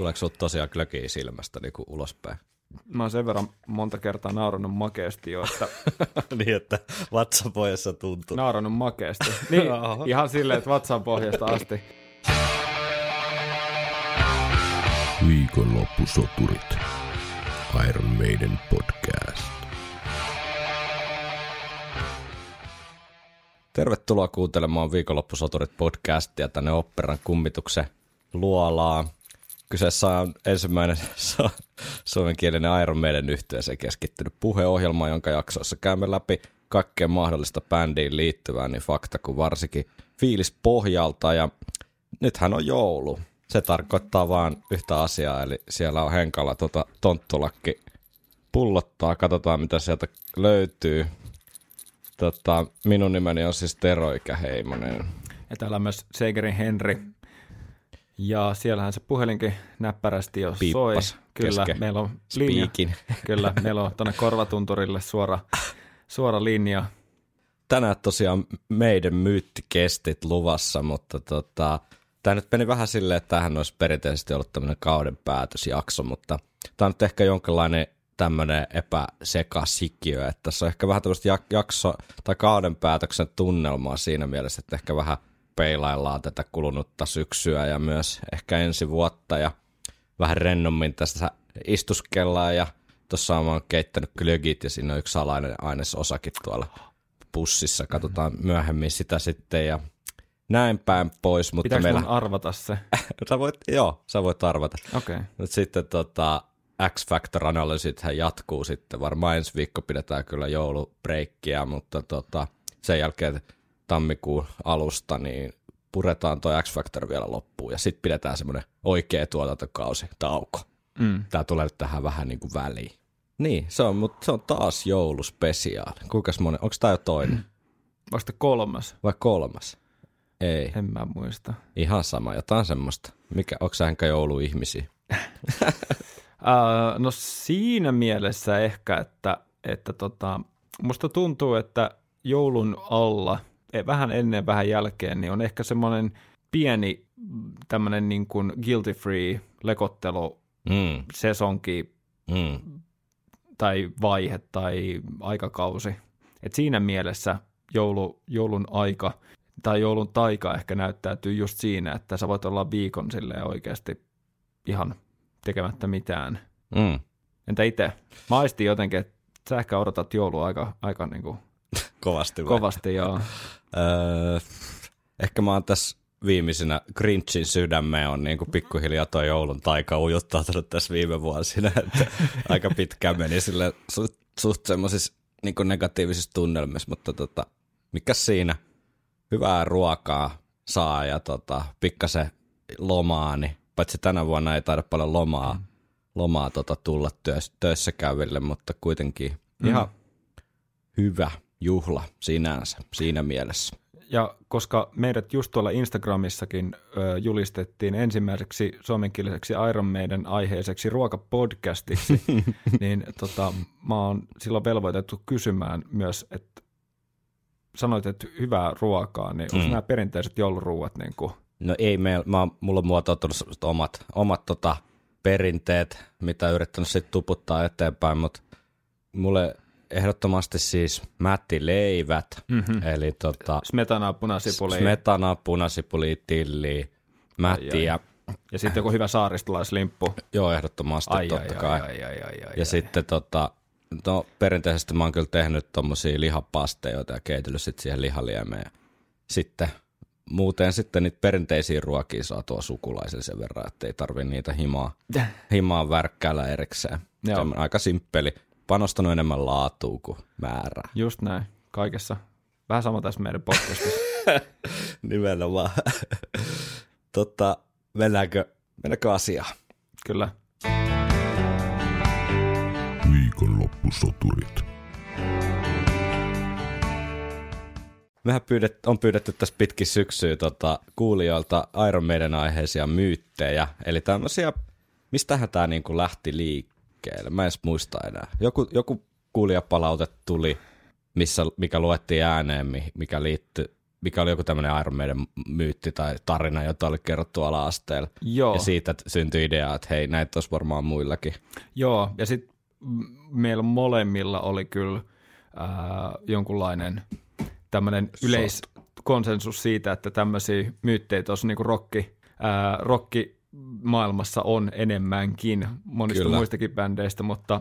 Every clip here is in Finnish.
Tuleeko sinulla tosiaan klökiä silmästä niin kuin ulospäin? Mä oon sen verran monta kertaa naurannut makeasti jo, että... niin, että vatsapohjassa tuntuu. Naurannut makeasti. Niin, ihan silleen, että vatsan pohjasta asti. Viikonloppusoturit. Iron Maiden podcast. Tervetuloa kuuntelemaan Viikonloppusoturit podcastia tänne operan kummituksen luolaa. Kyseessä on ensimmäinen suomenkielinen Iron Maiden yhteiseen keskittynyt puheohjelma, jonka jaksoissa käymme läpi kaikkea mahdollista bändiin liittyvää, niin fakta kuin varsinkin fiilis pohjalta. Ja nythän on joulu. Se tarkoittaa vain yhtä asiaa, eli siellä on Henkalla tota tonttulakki pullottaa. Katsotaan, mitä sieltä löytyy. Tota, minun nimeni on siis Tero Ikäheimonen. Ja täällä on myös Seigerin Henri. Ja siellähän se puhelinkin näppärästi jo Piippas soi. Kyllä, meillä on linja. Speakin. Kyllä, meillä on tuonne korvatunturille suora, suora linja. tänään tosiaan meidän myyttikestit luvassa, mutta tota, tämä nyt meni vähän silleen, että tämähän olisi perinteisesti ollut tämmöinen kauden päätösjakso, mutta tämä on nyt ehkä jonkinlainen tämmöinen epäsekasikiö, että tässä on ehkä vähän tämmöistä jak- jakso- tai kauden päätöksen tunnelmaa siinä mielessä, että ehkä vähän peilaillaan tätä kulunutta syksyä ja myös ehkä ensi vuotta ja vähän rennommin tässä istuskellaan ja tuossa on keittänyt glögit ja siinä on yksi salainen ainesosakin tuolla pussissa. Katsotaan myöhemmin sitä sitten ja näin päin pois. Mutta Pitääkö meillä... arvata se? sä voit, joo, sä voit arvata. Okei. Okay. Nyt sitten tota, X-Factor-analyysit jatkuu sitten. Varmaan ensi viikko pidetään kyllä joulubreikkiä, mutta tota, sen jälkeen tammikuun alusta niin puretaan tuo X-Factor vielä loppuun ja sitten pidetään semmoinen oikea tuotantokausi, tauko. Mm. Tää tulee nyt tähän vähän niin kuin väliin. Niin, se on, mutta se on taas jouluspesiaali. Kuinkas monen, onko tämä jo toinen Vasta kolmas. vai kolmas? Ei, En mä muista. ihan sama, jotain semmoista. Mikä, onko sä enkä jouluihmisiä? Uh, no siinä mielessä ehkä, että, että tota, musta tuntuu, että joulun alla, vähän ennen vähän jälkeen, niin on ehkä semmoinen pieni tämmöinen niin kuin guilty free lekottelu Mm, sesonki mm, tai vaihe tai aikakausi. Et siinä mielessä joulu, joulun aika tai joulun taika ehkä näyttäytyy just siinä, että sä voit olla viikon silleen oikeasti ihan tekemättä mitään. mm. Entä itse? Mä jotenkin, että sä ehkä odotat joulua aika, aika niin kuin Kovasti vai? kovasti. Joo. Öö, ehkä mä oon tässä viimeisenä Grinchin sydämeen on niin kuin pikkuhiljaa tuo joulun taika ujuttautunut tässä viime vuosina, että aika pitkään meni sille suht, suht semmoisissa niin negatiivisissa tunnelmissa, mutta tota, mikä siinä, hyvää ruokaa saa ja tota, pikkasen lomaa, niin paitsi tänä vuonna ei taida paljon lomaa, mm. lomaa tota, tulla työs, töissä käyville, mutta kuitenkin Mm. ihan hyvä juhla sinänsä siinä mielessä. Ja koska meidät just tuolla Instagramissakin ö, julistettiin ensimmäiseksi suomenkieliseksi Iron Maiden aiheiseksi ruokapodcastiksi, niin tota, mä oon silloin velvoitettu kysymään myös, että sanoit, että hyvää ruokaa, niin onko Mm. nämä perinteiset jouluruuat niin kuin, No ei, me, mä, mulla on muotoutunut omat, omat tota, perinteet, mitä yrittänyt sitten tuputtaa eteenpäin, mutta mulle ehdottomasti siis mättileivät, mm-hmm. eli tota, smetanaa, punasipuli smetana, punasipuli, tilli, mätti Ai, ai. ja ja sitten joku hyvä saaristolaislimppu. joo, ehdottomasti Ai, totta ai, kai. ai, ai, ai, ai, ai, ja sitten tota, no, perinteisesti mä oon kyllä tehnyt tommosia lihapastejoita ja keitellyt sit siihen lihaliemeen. Sitten muuten sitten niitä perinteisiä ruokia saa tuo sukulaisen sen verran, että ei tarvi niitä himaa, himaa värkkäällä erikseen. Joo. Se on aika simppeli. Panostanut enemmän laatuun kuin määrää. Just näin, kaikessa. Vähän sama tässä meidän podcastissa. Nimenomaan. tota, mennäänkö, mennäänkö asiaan? Kyllä. Viikonloppusoturit. Mehän pyydet, on pyydetty tässä pitkin syksyä tota, kuulijoilta Iron Maiden aiheisia myyttejä. Eli tämmöisiä, mistähän tämä niinku lähti liikkeelle. Mä en edes muista enää. Joku, joku kuulijapalaute tuli, missä, mikä luettiin ääneen, mi- mikä liittyi mikä oli joku tämmöinen Iron Maiden myytti tai tarina, jota oli kerrottu ala-asteella. Joo. Ja siitä syntyi idea, että hei, näitä olisi varmaan muillakin. Joo, ja sitten meillä molemmilla oli kyllä ää, jonkunlainen tämmöinen yleiskonsensus siitä, että tämmöisiä myyttejä tuossa niinku rokki, ää, rockimaailmassa on enemmänkin monista Kyllä. muistakin bändeistä, mutta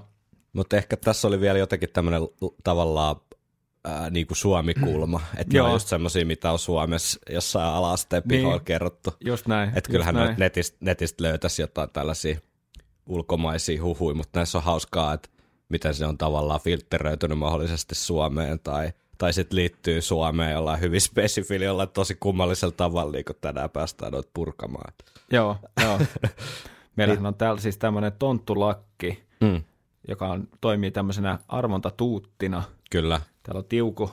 Mutta ehkä tässä oli vielä jotenkin tämmöinen tavallaan ää, niin kuin Suomi-kulma, että ne on just semmoisia, mitä on Suomessa jossain ala-asteen Niin. pihoilla kerrottu. just näin. Että kyllähän noit netistä, netistä löytäisi jotain tällaisia ulkomaisia huhuja, mutta näissä on hauskaa, että miten se on tavallaan filtteröitynyt mahdollisesti Suomeen tai, tai sitten liittyy Suomeen jollain hyvin spesifillä, jollain tosi kummallisella tavalla, niin kuin tänään päästään noita purkamaan. Joo, joo. Meillähän on täällä siis tämmöinen tonttulakki, Mm. joka on, toimii tämmöisenä arvontatuuttina. Kyllä, Täällä on tiuku,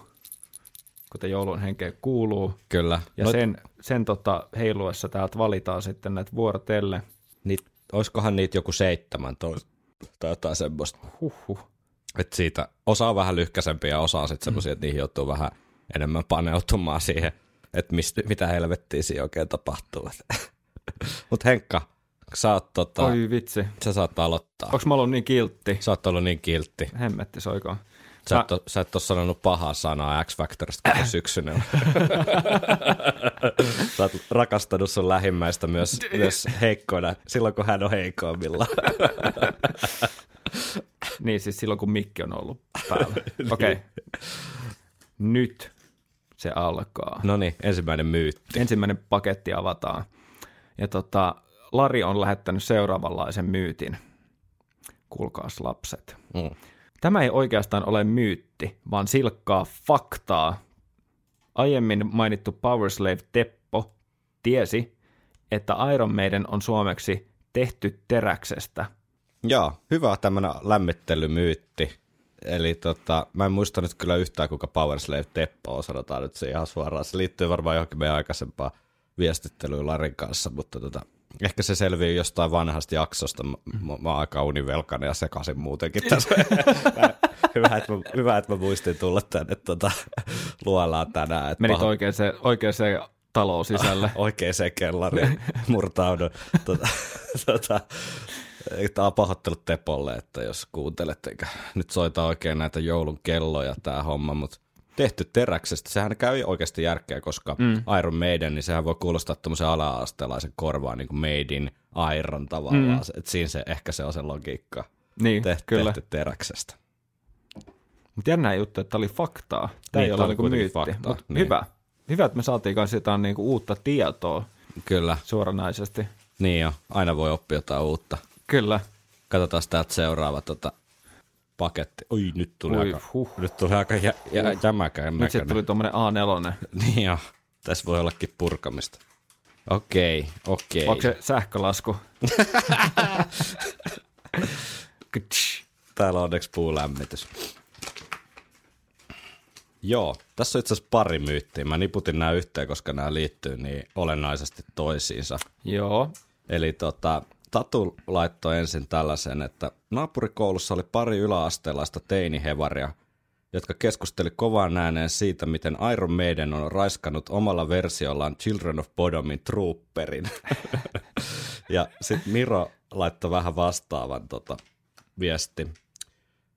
kuten joulun henkeen kuuluu. kyllä. Ja Noit- sen, sen tota, heiluessa täältä valitaan sitten näitä vuorotelle. Niit, olisikohan niitä joku 17 tai jotain semmoista. Huhhuh. Että siitä osa on vähän lyhkäisempiä ja osa on sitten semmoisia, että niihin joutuu vähän enemmän paneutumaan siihen, että mistä, mitä helvettiä siinä oikein tapahtuu. Mutta Henkka, sä, oot, tota, Oi vitsi. sä saat aloittaa. Onks mä ollut niin kiltti? Sä oot ollut niin kiltti. Hemmetti soikoon. Sä et, oo, sä et ole sanonut pahaa sanaa X-Factorista koko syksynä. sä oot rakastanut sun lähimmäistä myös, myös heikkoina, silloin kun hän on heikoimmillaan. Niin siis silloin, kun mikki on ollut päällä. Okei. Okay. Nyt se alkaa. no niin, ensimmäinen myytti. Ensimmäinen paketti avataan. Ja tota, Lari on lähettänyt seuraavanlaisen myytin. Kuulkaas lapset. Mm. Tämä ei oikeastaan ole myytti, vaan silkkaa faktaa. Aiemmin mainittu Powerslave Teppo tiesi, että Iron Maiden on suomeksi tehty teräksestä. Joo, hyvä tämmönen lämmittelymyytti. Eli tota, mä en muista nyt kyllä yhtään, kuka Powerslave Teppo on, sanotaan nyt se ihan suoraan. Se liittyy varmaan johonkin meidän aikaisempaan viestittelyyn Larin kanssa, mutta tota, ehkä se selvii jostain vanhasta jaksosta. Mä, mä, mä oon aika univelkainen ja sekaisin muutenkin tässä. hyvä, että mä, hyvä, että mä muistin tulla tänne tota, luolaan tänään. Että Menit paho- oikeaan, oikeaan taloon sisälle. oikeaan kellariin murtaudun. tota, tota, Tämä on pahoittelut Tepolle, että jos kuuntelet, eikä nyt soita oikein näitä joulun kelloja tämä homma, mutta tehty teräksestä, sehän käy oikeasti järkeä, koska mm. Iron Maiden, niin sehän voi kuulostaa tämmöisen ala-astelaisen korvaan, niin kuin Made in Iron tavallaan, mm. että siinä se, ehkä se on se logiikka. Niin, Tehty, kyllä. tehty teräksestä. Mutta jännä juttu, että tämä oli faktaa. Tämä Niin, ei ole kuitenkin myytti. faktaa, Mut niin. Hyvä. Hyvä, että me saatiin kanssa jotain niinku uutta tietoa Kyllä, suoranaisesti. niin jo, aina voi oppia jotain uutta. Kyllä. Katsotaan täältä seuraava tota, paketti. Oi, nyt tuli Oi, aika, huh. nyt tuli aika jä, jä, jämäkän Nyt sitten näköinen. tuli tuommoinen A4. Niin jo, tässä voi ollakin purkamista. Okei, okei. Onko se sähkölasku? Täällä on onneksi puulämmitys. Joo, tässä on itse asiassa pari myyttiä. Mä niputin nämä yhteen, koska nämä liittyy niin olennaisesti toisiinsa. Joo. Eli tota, Tatu laittoi ensin tällaisen, että naapurikoulussa oli pari yläasteelaista teinihevaria, jotka keskusteli kovaan ääneen siitä, miten Iron Maiden on raiskannut omalla versiollaan Children of Bodomin trooperin. ja sitten Miro laittoi vähän vastaavan tota, viesti.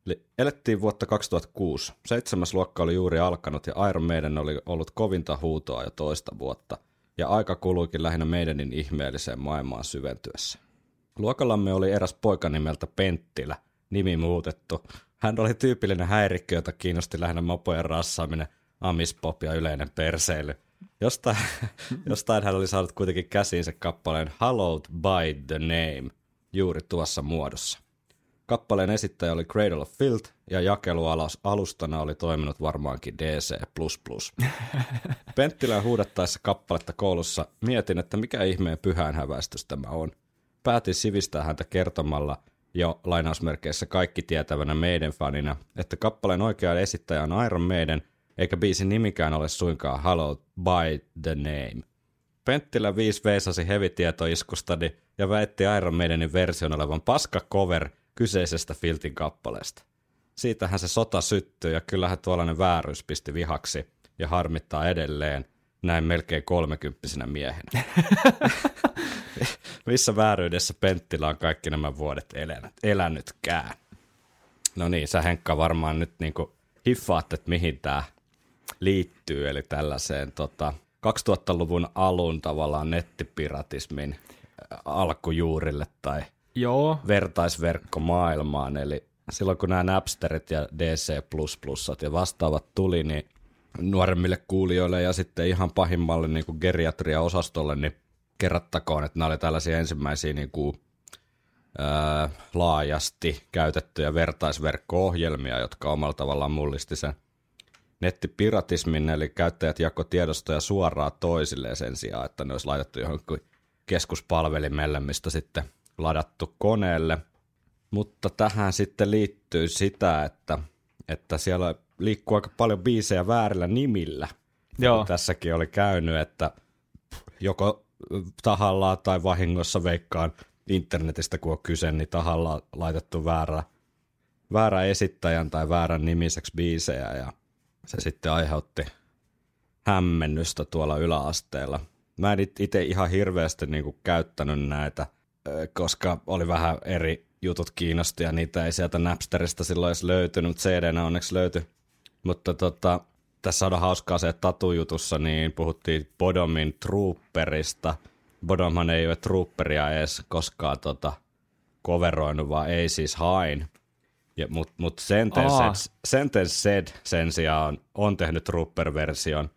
Eli elettiin vuotta 2006. Seitsemäs luokka oli juuri alkanut ja Iron Maiden oli ollut kovinta huutoa jo toista vuotta. Ja aika kuluikin lähinnä meidänin ihmeelliseen maailmaan syventyessä. Luokallamme oli eräs poika nimeltä Penttilä, nimi muutettu. Hän oli tyypillinen häirikkö, jota kiinnosti lähinnä mopojen rassaaminen, amispop ja yleinen perseily. Jostain, jostain hän oli saanut kuitenkin käsiinsä kappaleen Hallowed by the Name juuri tuossa muodossa. Kappaleen esittäjä oli Cradle of Filth ja jakelualustana oli toiminut varmaankin DC++. Penttilän huudattaessa kappaletta koulussa mietin, että mikä ihmeen pyhään häväistys tämä on. Päätin sivistää häntä kertomalla jo lainausmerkeissä kaikki tietävänä meidän fanina, että kappaleen oikea esittäjä on Iron Maiden, eikä biisin nimikään ole suinkaan Hallowed by the Name. Penttilä 5 veisasi hevitietoiskustani ja väitti Iron Maidenin version olevan paska cover kyseisestä Filtin kappaleesta. Siitähän se sota syttyi ja kyllähän tuollainen vääryys pisti vihaksi ja harmittaa edelleen. Näin melkein kolmekymppisenä miehenä. Missä vääryydessä Penttilä on kaikki nämä vuodet elänyt, elänytkään? No niin, sä Henkka varmaan nyt niinku hiffaat, että mihin tämä liittyy, eli tällaiseen tota, 2000-luvun alun tavallaan nettipiratismin äh, alkujuurille tai Joo, vertaisverkkomaailmaan, eli silloin kun nämä Napsterit ja DC++ ja vastaavat tuli, niin nuoremmille kuulijoille ja sitten ihan pahimmalle niin kuin geriatria-osastolle, niin kerrattakoon, että nämä oli tällaisia ensimmäisiä niin kuin, ää, laajasti käytettyjä vertaisverkko-ohjelmia, jotka omalla tavallaan mullisti sen nettipiratismin, eli käyttäjät jako tiedostoja suoraan toisilleen sen sijaan, että ne olisi laitettu johonkin keskuspalvelimelle, mistä sitten ladattu koneelle. Mutta tähän sitten liittyy sitä, että, että siellä liikkuu aika paljon biisejä väärillä nimillä. Joo. Tässäkin oli käynyt, että joko tahallaan tai vahingossa veikkaan internetistä, kun on kyse, niin tahallaan laitettu väärä, väärä esittäjän tai väärän nimiseksi biisejä ja se sitten aiheutti hämmennystä tuolla yläasteella. Mä en itse ihan hirveästi niinku käyttänyt näitä, koska oli vähän eri jutut kiinnosti ja niitä ei sieltä Napsterista silloin edes löytynyt, mutta CD-nä onneksi löytyi. Mutta tota, tässä on hauskaa se, että Tatu-jutussa niin puhuttiin Bodomin Trooperista. Bodomhan ei ole Trooperia edes koskaan tota, coveroinut, vaan ei siis hain. Ja, mut, mut Sentence. Sentence Said sen sijaan on tehnyt Trooper-version,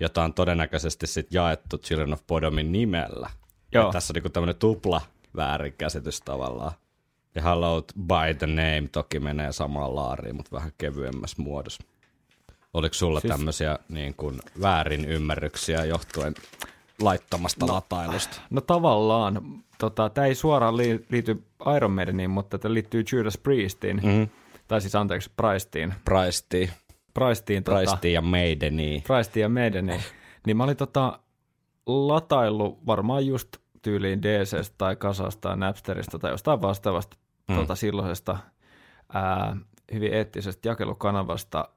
jota on todennäköisesti sit jaettu Children of Bodomin nimellä. Joo. Tässä on niinku tämmöinen tupla väärinkäsitys tavallaan. Ja Hallowed by the Name toki menee samaan laariin, mutta vähän kevyemmässä muodossa. Oliko sulla siis... Tämmöisiä niin kuin väärin ymmärryksiä johtuen laittamasta no. latailusta? no tavallaan. Tota, tämä ei suoraan li- liity Iron Maideniin, mutta tämä liittyy Judas Priestiin. Mm. Tai siis anteeksi, Priestiin. Priestiin, Priestiin, tota, Priestiin ja Maideniin. Priestiin ja Maideniin. niin mä olin tota, lataillut varmaan just tyyliin DCstä tai Kasasta tai Napsterista tai jostain vastaavasta Mm. mm. tota, silloisesta ää, hyvin eettisestä jakelukanavasta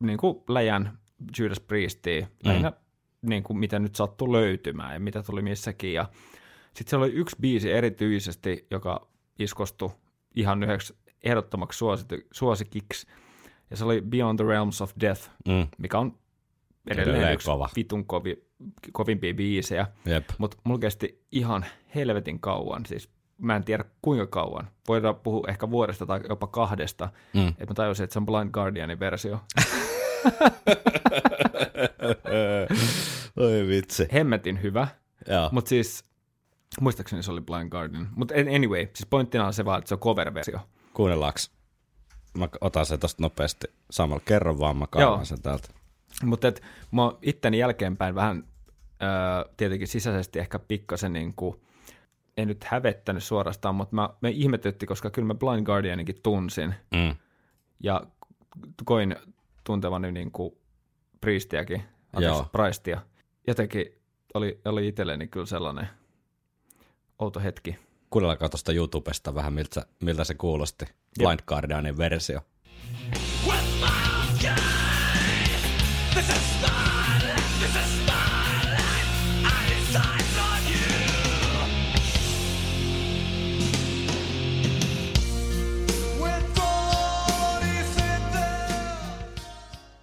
niin kuin läjän Judas Priestia, lähinnä niin kuin mitä nyt sattui löytymään ja mitä tuli missäkin. Ja sitten siellä oli yksi biisi erityisesti, joka iskostui ihan yhdeksi ehdottomaksi suositi- suosikiksi, ja se oli Beyond the Realms of Death, Mm. mikä on edelleen Edelleen yksi kova. vitun kovi, kovimpia biisejä, mutta mulla kesti ihan helvetin kauan, siis mä en tiedä kuinka kauan. Voidaan puhua ehkä vuodesta tai jopa kahdesta, Mm. että mä tajusin, että se on Blind Guardianin versio. Oi vitsi. Hemmetin hyvä, mutta siis muistaakseni se oli Blind Guardian. Mutta anyway, siis pointtina on se vaan, että se on cover-versio. Kuunnellaanko? Mä otan sen tosta nopeasti samalla. Kerro vaan, mä kaivan Joo. sen täältä. Mutta et, mä oon itteni jälkeenpäin vähän öö, tietenkin sisäisesti ehkä pikkasen niin kuin, en nyt hävettänyt suorastaan, mutta mä, me ihmetytti, koska kyllä mä Blind Guardianinkin tunsin Mm. ja koin tuntevani niin kuin Priestiäkin, Joo. anteeksi, Priestia. Jotenkin oli, oli itselleni kyllä sellainen outo hetki. Kuunnellaanko tuosta YouTubesta vähän, miltä, miltä se kuulosti. Blind Guardianin versio.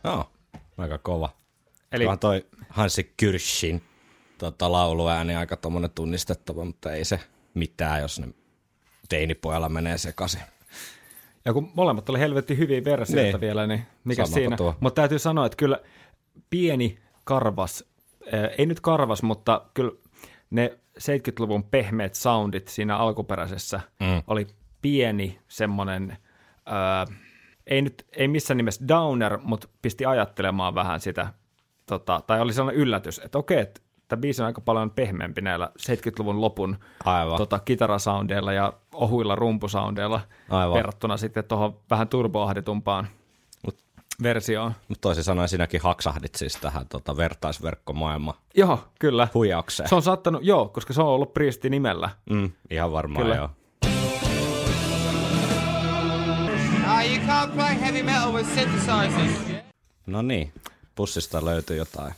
Joo, aika kova. Eli Eli toi Hansi Kyrschin tota, lauluääni aika tommonen tunnistettava, mutta ei se mitään, jos ne teinipojalla menee sekaisin. Ja kun molemmat oli helvetti hyviä versioita Niin. vielä, niin mikä Samapa siinä. Mutta täytyy sanoa, että kyllä pieni karvas, äh, ei nyt karvas, mutta kyllä ne 70-luvun pehmeät soundit siinä alkuperäisessä Mm. oli pieni semmoinen, äh, ei nyt ei missään nimessä downer, mutta pisti ajattelemaan vähän sitä, tota, tai oli sellainen yllätys, että okei, että tämä biisi on aika paljon pehmeämpi näillä 70-luvun lopun Aivan. tota, kitarasoundeilla ja ohuilla rumpusoundeilla Aivan. verrattuna sitten tuohon vähän turboahditumpaan Mut- versioon. Mutta toisin sanoen sinäkin haksahdit siis tähän tota, vertaisverkkomaailman Joo, kyllä. huijaukseen. Se on saattanut, joo, koska se on ollut Priesti nimellä. Mm, ihan varmaan Kyllä. joo. You can't play heavy metal with synthesizers. No niin, pussista löytyy jotain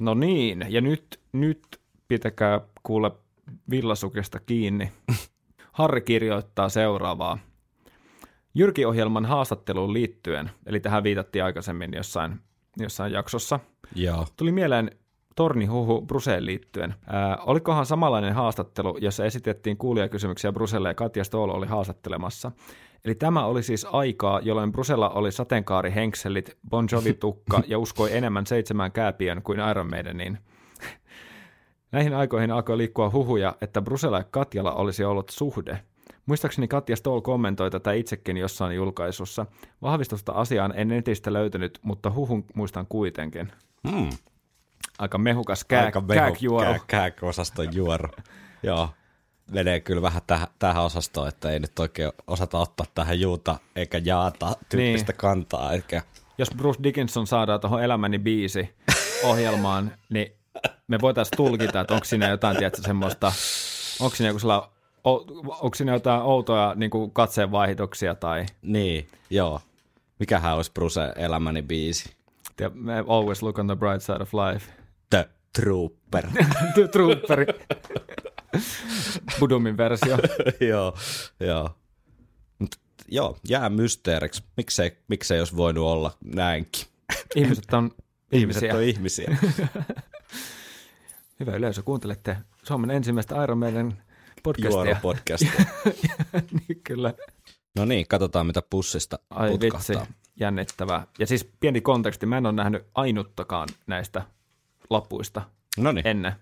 No niin, ja nyt, nyt pitäkää kuule villasukesta kiinni. Harri kirjoittaa seuraavaa. Jyrki-ohjelman haastatteluun liittyen, eli tähän viitattiin aikaisemmin jossain, jossain jaksossa, Joo. tuli mieleen tornihuhu Bruseen liittyen. Ää, olikohan samanlainen haastattelu, jossa esitettiin kuulijakysymyksiä Bruselle ja Katja Stoll oli haastattelemassa. Eli tämä oli siis aikaa, jolloin Brusella oli sateenkaarihenkselit, Bon Jovi-tukka ja uskoi enemmän seitsemään kääpiön kuin Iron Maideniin. Näihin aikoihin alkoi liikkua huhuja, että Brusella ja Katjalla olisi ollut suhde. Muistaakseni Katja Stoll kommentoi tätä itsekin jossain julkaisussa. Vahvistusta asiaan en netistä löytänyt, mutta huhun muistan kuitenkin. Hmm. Aika mehukas kää, Aika mehu- kääkjuoru. kää- kääkosaston juoru. Joo. Menee kyllä vähän tähän, tähän osastoon, että ei nyt oikein osata ottaa tähän juuta eikä jaata tyyppistä Niin. kantaa. Eikä... Jos Bruce Dickinson saadaan tuohon Elämäni biisi ohjelmaan, niin me voitaisiin tulkita, että onko siinä jotain, tiedätkö, semmoista, onko siinä, joku sella, onko siinä jotain outoja niin kuin katseenvaihdotuksia tai Niin, joo. Mikähän olisi Bruce elämäni biisi? me always look on the bright side of life. The Trooper. The Trooperi. Budumin versio. joo, joo. Mut, joo, jää mysteeriksi. Miksei, miksei olisi voinut olla näinkin. Ihmiset on ihmisiä. Ihmiset on ihmisiä. Hyvä yleisö, kuuntelette Suomen ensimmäistä Iron Maiden podcastia. Juoro-podcast. niin, kyllä. No niin, katsotaan mitä pussista Ai vitsi, putkahtaa. jännittävää. Ja siis pieni konteksti, mä en ole nähnyt ainuttakaan näistä lapuista No niin, ennen.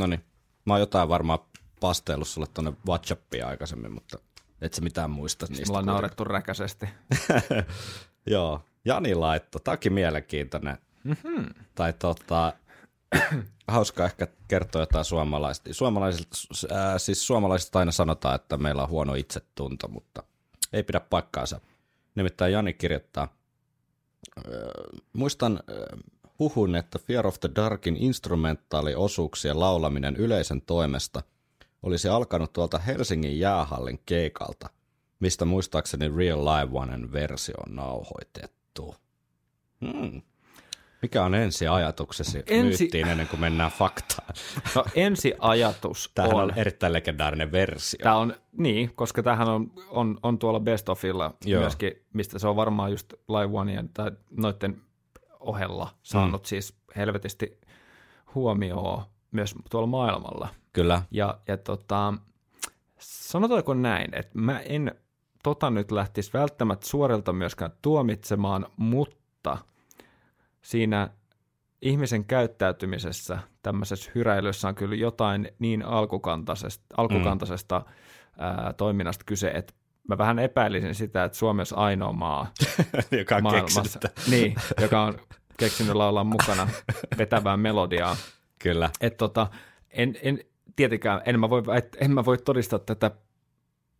no niin. Mä oon jotain varmaan pasteillut sulle tonne WhatsAppiin aikaisemmin, mutta et sä mitään muista niistä. Me ollaan kuitenkaan. naurettu räkäisesti. Joo, Jani laitto. Tämäkin mielenkiintoinen. Mm-hmm. Tai tota, hauska ehkä kertoa jotain suomalaista. Suomalaisilta, äh, siis suomalaisilta aina sanotaan, että meillä on huono itsetunto, mutta ei pidä paikkaansa. Nimittäin Jani kirjoittaa, äh, muistan äh, huhun, että Fear of the Darkin instrumentaaliosuuksien laulaminen yleisön toimesta olisi alkanut tuolta Helsingin jäähallin keikalta, mistä muistaakseni Real Live Onen versio on nauhoitettu. Hmm. Mikä on ensi ajatuksesi Ensi- myyttiin ennen kuin mennään faktaan? No ensi ajatus Tämähän on, on, erittäin legendaarinen versio. Tämä on, niin, koska tämähän on, on, on tuolla Best Ofilla Joo. myöskin, mistä se on varmaan just Live Oneien tai noiden ohella saanut mm. siis helvetisti huomioon myös tuolla maailmalla. Kyllä. Ja, ja tota, sanotaanko näin, että mä en tota nyt lähtisi välttämättä suorilta myöskään tuomitsemaan, mutta siinä ihmisen käyttäytymisessä, tämmöisessä hyräilyssä on kyllä jotain niin alkukantaisesta, alkukantaisesta mm. ää, toiminnasta kyse, että mä vähän epäilisin sitä, että Suomi olisi ainoa maa Joka on maailmassa, keksinyt. niin, joka on keksinyt laulaa mukana vetävää melodiaa. Kyllä. Et tota, en, en, tietenkään, en mä, voi, en mä voi todistaa tätä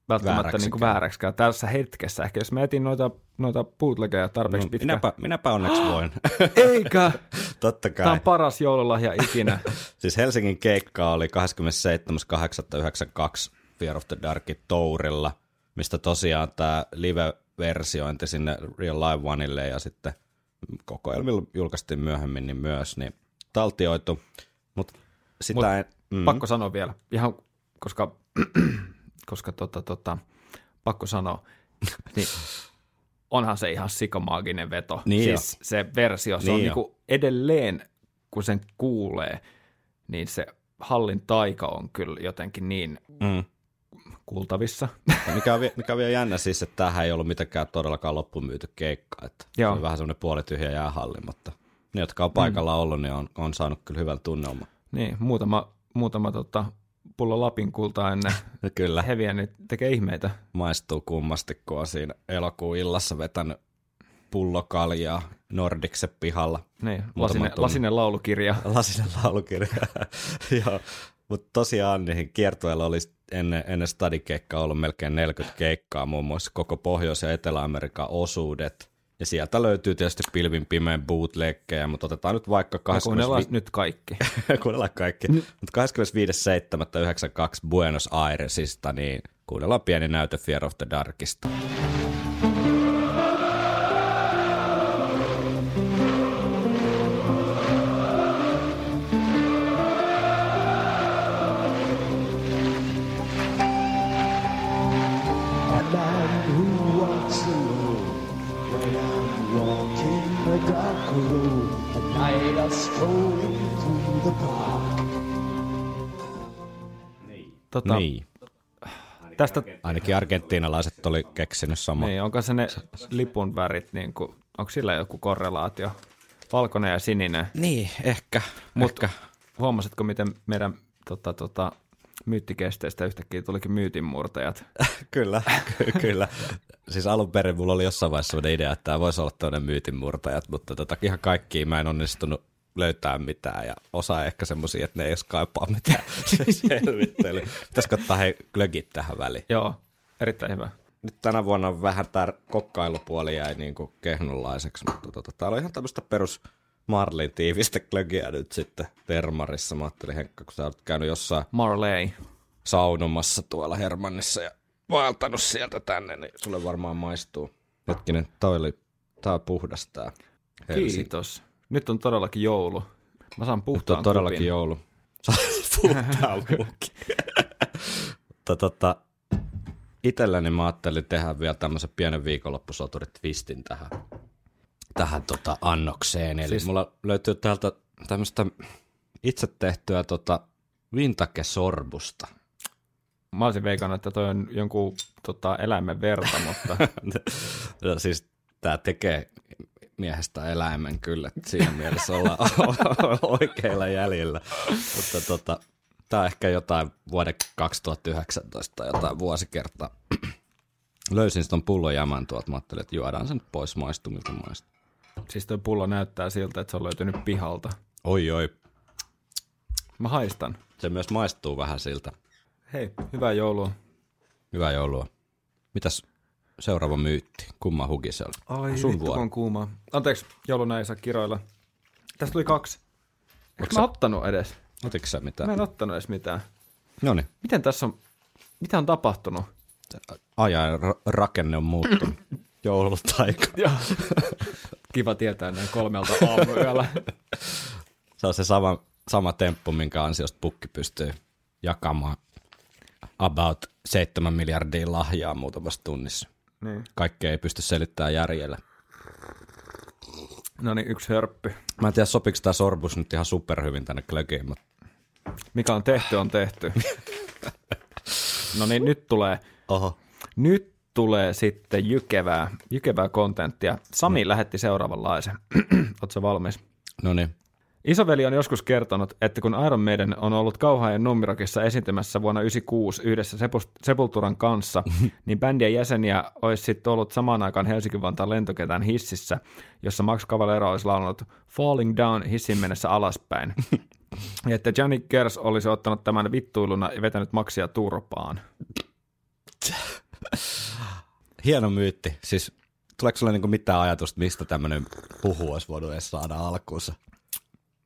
välttämättä niin kuin vääräksikään tässä hetkessä. Ehkä jos mä etin noita, noita bootlegeja tarpeeksi No, pitkään. minäpä, minäpä onneksi voin. Eikä! Totta Tämä on kai. paras joululahja ikinä. Siis Helsingin keikka oli 27.8.92 Fear of the Darkin Tourilla, mistä tosiaan tämä live-versiointi sinne Real Live Oneille ja sitten kokoelmilla julkaistiin myöhemmin niin myös, niin taltioitu. Mutta sitä Mut en, mm, Pakko sanoa vielä, ihan koska, koska tota, tota, pakko sanoa, niin onhan se ihan sikamaaginen veto. Niin siis se versio, se Niin on jo. niinku edelleen, kun sen kuulee, niin se hallin taika on kyllä jotenkin niin mm. Kuultavissa. Ja mikä, on, mikä on vielä jännä siis, että tämähän ei ollut mitenkään todellakaan loppumyyty keikka. Että se Joo. oli vähän semmoinen puolityhjä jäähalli, mutta ne, jotka on paikalla ollut, niin on, on saanut kyllä hyvän tunnelman. niin, muutama, muutama tota, pullo Lapin kultaa ennen Kyllä. heviä, niin tekee ihmeitä. maistuu kummasti, kun on siinä elokuun illassa vetänyt pullokaljaa Nordiksen pihalla. Niin, lasinen, lasinen laulukirja. Lasinen laulukirja. Joo. Mutta tosiaan niihin kiertueilla oli ennen, ennen stadikeikkaa ollut melkein 40 keikkaa, muun muassa koko Pohjois- ja Etelä-Amerikan osuudet. Ja sieltä löytyy tietysti pilvin pimeän bootleggejä, mutta otetaan nyt vaikka Ja 20... kuunnellaan nyt kaikki. kuunnellaan kaikki. Mutta 25.7.92 Buenos Airesista, niin kuunnellaan pieni näyte Fear of the Darkista. who Tota, Niin. Tästä, Ainakin argentiinalaiset oli keksinyt sama. niin, onko se ne lipun värit, niin kuin, onko sillä joku korrelaatio? Valkoinen ja sininen. Niin, ehkä. Mutta huomasitko, miten meidän tota, tota, myyttikesteistä yhtäkkiä tulikin myytinmurtajat? Kyllä, ky- kyllä. Siis alun perin mulla oli jossain vaiheessa sellainen idea, että tämä voisi olla toinen myytinmurtajat, mutta tota, ihan kaikkiin mä en onnistunut löytää mitään ja osa ehkä semmoisia, että ne ei edes kaipaa mitään selvittelyä. Pitäisikö ottaa hei glögit tähän väliin? Joo, erittäin hyvä. Nyt tänä vuonna on vähän tämä kokkailupuoli jäi niin kuin kehnonlaiseksi, mutta tota, täällä on ihan tämmöistä perus Marlin tiivistä glögiä nyt sitten termarissa. Mä ajattelin Henkka, kun sä oot käynyt jossain Marley. saunomassa tuolla Hermannissa ja vaeltanut sieltä tänne, niin sulle varmaan maistuu. Hetkinen, toi oli, tää on puhdas tää. Helsinki. Kiitos. Nyt on todellakin joulu. Mä saan Nyt puhtaan on todellakin kupin. joulu. Puhtaan. Mutta tota, itselläni mä ajattelin tehdä vielä tämmöisen pienen viikonloppusoturit twistin tähän, tähän tota annokseen. Eli siis... Mulla löytyy täältä tämmöistä itse tehtyä tota vintage-sorbusta. Mä olisin veikannut, että toi on jonkun tota, eläimen verta, mutta Ja siis tämä tekee miehestä eläimen kyllä, että siinä mielessä ollaan oikeilla jäljillä. Mutta tota, tämä on ehkä jotain vuoden 2019 tai jotain vuosikertaa. Löysin ton pullon jämän tuolta, mä ajattelin, että juodaan sen pois maistumilta maista. siis toi pullo näyttää siltä, että se on löytynyt pihalta. Oi oi, Mä haistan. se myös maistuu vähän siltä. Hei, hyvää joulua. Hyvää joulua. Mitäs seuraava myytti? Kumma huki se oli? Ai Sun vittu, on kuumaa. Anteeksi, jouluna ei saa kiroilla. Tästä tuli kaksi. Eikö mä sä- ottanut edes? Otitko sä Mä mitään? en ottanut edes mitään. No niin. Miten tässä on, mitä on tapahtunut? Ajan ra- rakenne on muuttunut. Joulutaika. Kiva tietää näin kolmelta aamuyöllä. Se on se sama, sama temppu, minkä ansiosta pukki pystyy jakamaan about 7 miljardia lahjaa muutamassa tunnissa. Niin. Kaikkea ei pysty selittämään järjellä. No niin, yksi hörppy. Mä en tiedä, sopiiko tämä sorbus nyt ihan superhyvin tänne klökiin, mutta Mikä on tehty, on tehty. No niin, nyt tulee, oho. nyt tulee sitten jykevää, jykevää kontenttia. Sami lähetti seuraavanlaisen. Oletko valmis? No niin. Isoveli on joskus kertonut, että kun Iron Maiden on ollut Kauhajan Numirokissa esiintymässä vuonna 96 yhdessä Sepulturan kanssa, niin bändien jäseniä olisi sitten ollut samaan aikaan Helsinki-Vantaan lentokentän hississä, jossa Max Cavalera olisi laulanut Falling Down hissin mennessä alaspäin. Ja että Johnny Gers olisi ottanut tämän vittuiluna ja vetänyt Maxia turpaan. Hieno myytti. Siis tuleeko sulle niinku mitään ajatusta, mistä tämmöinen puhu olisi voinut edes saada alkuunsa?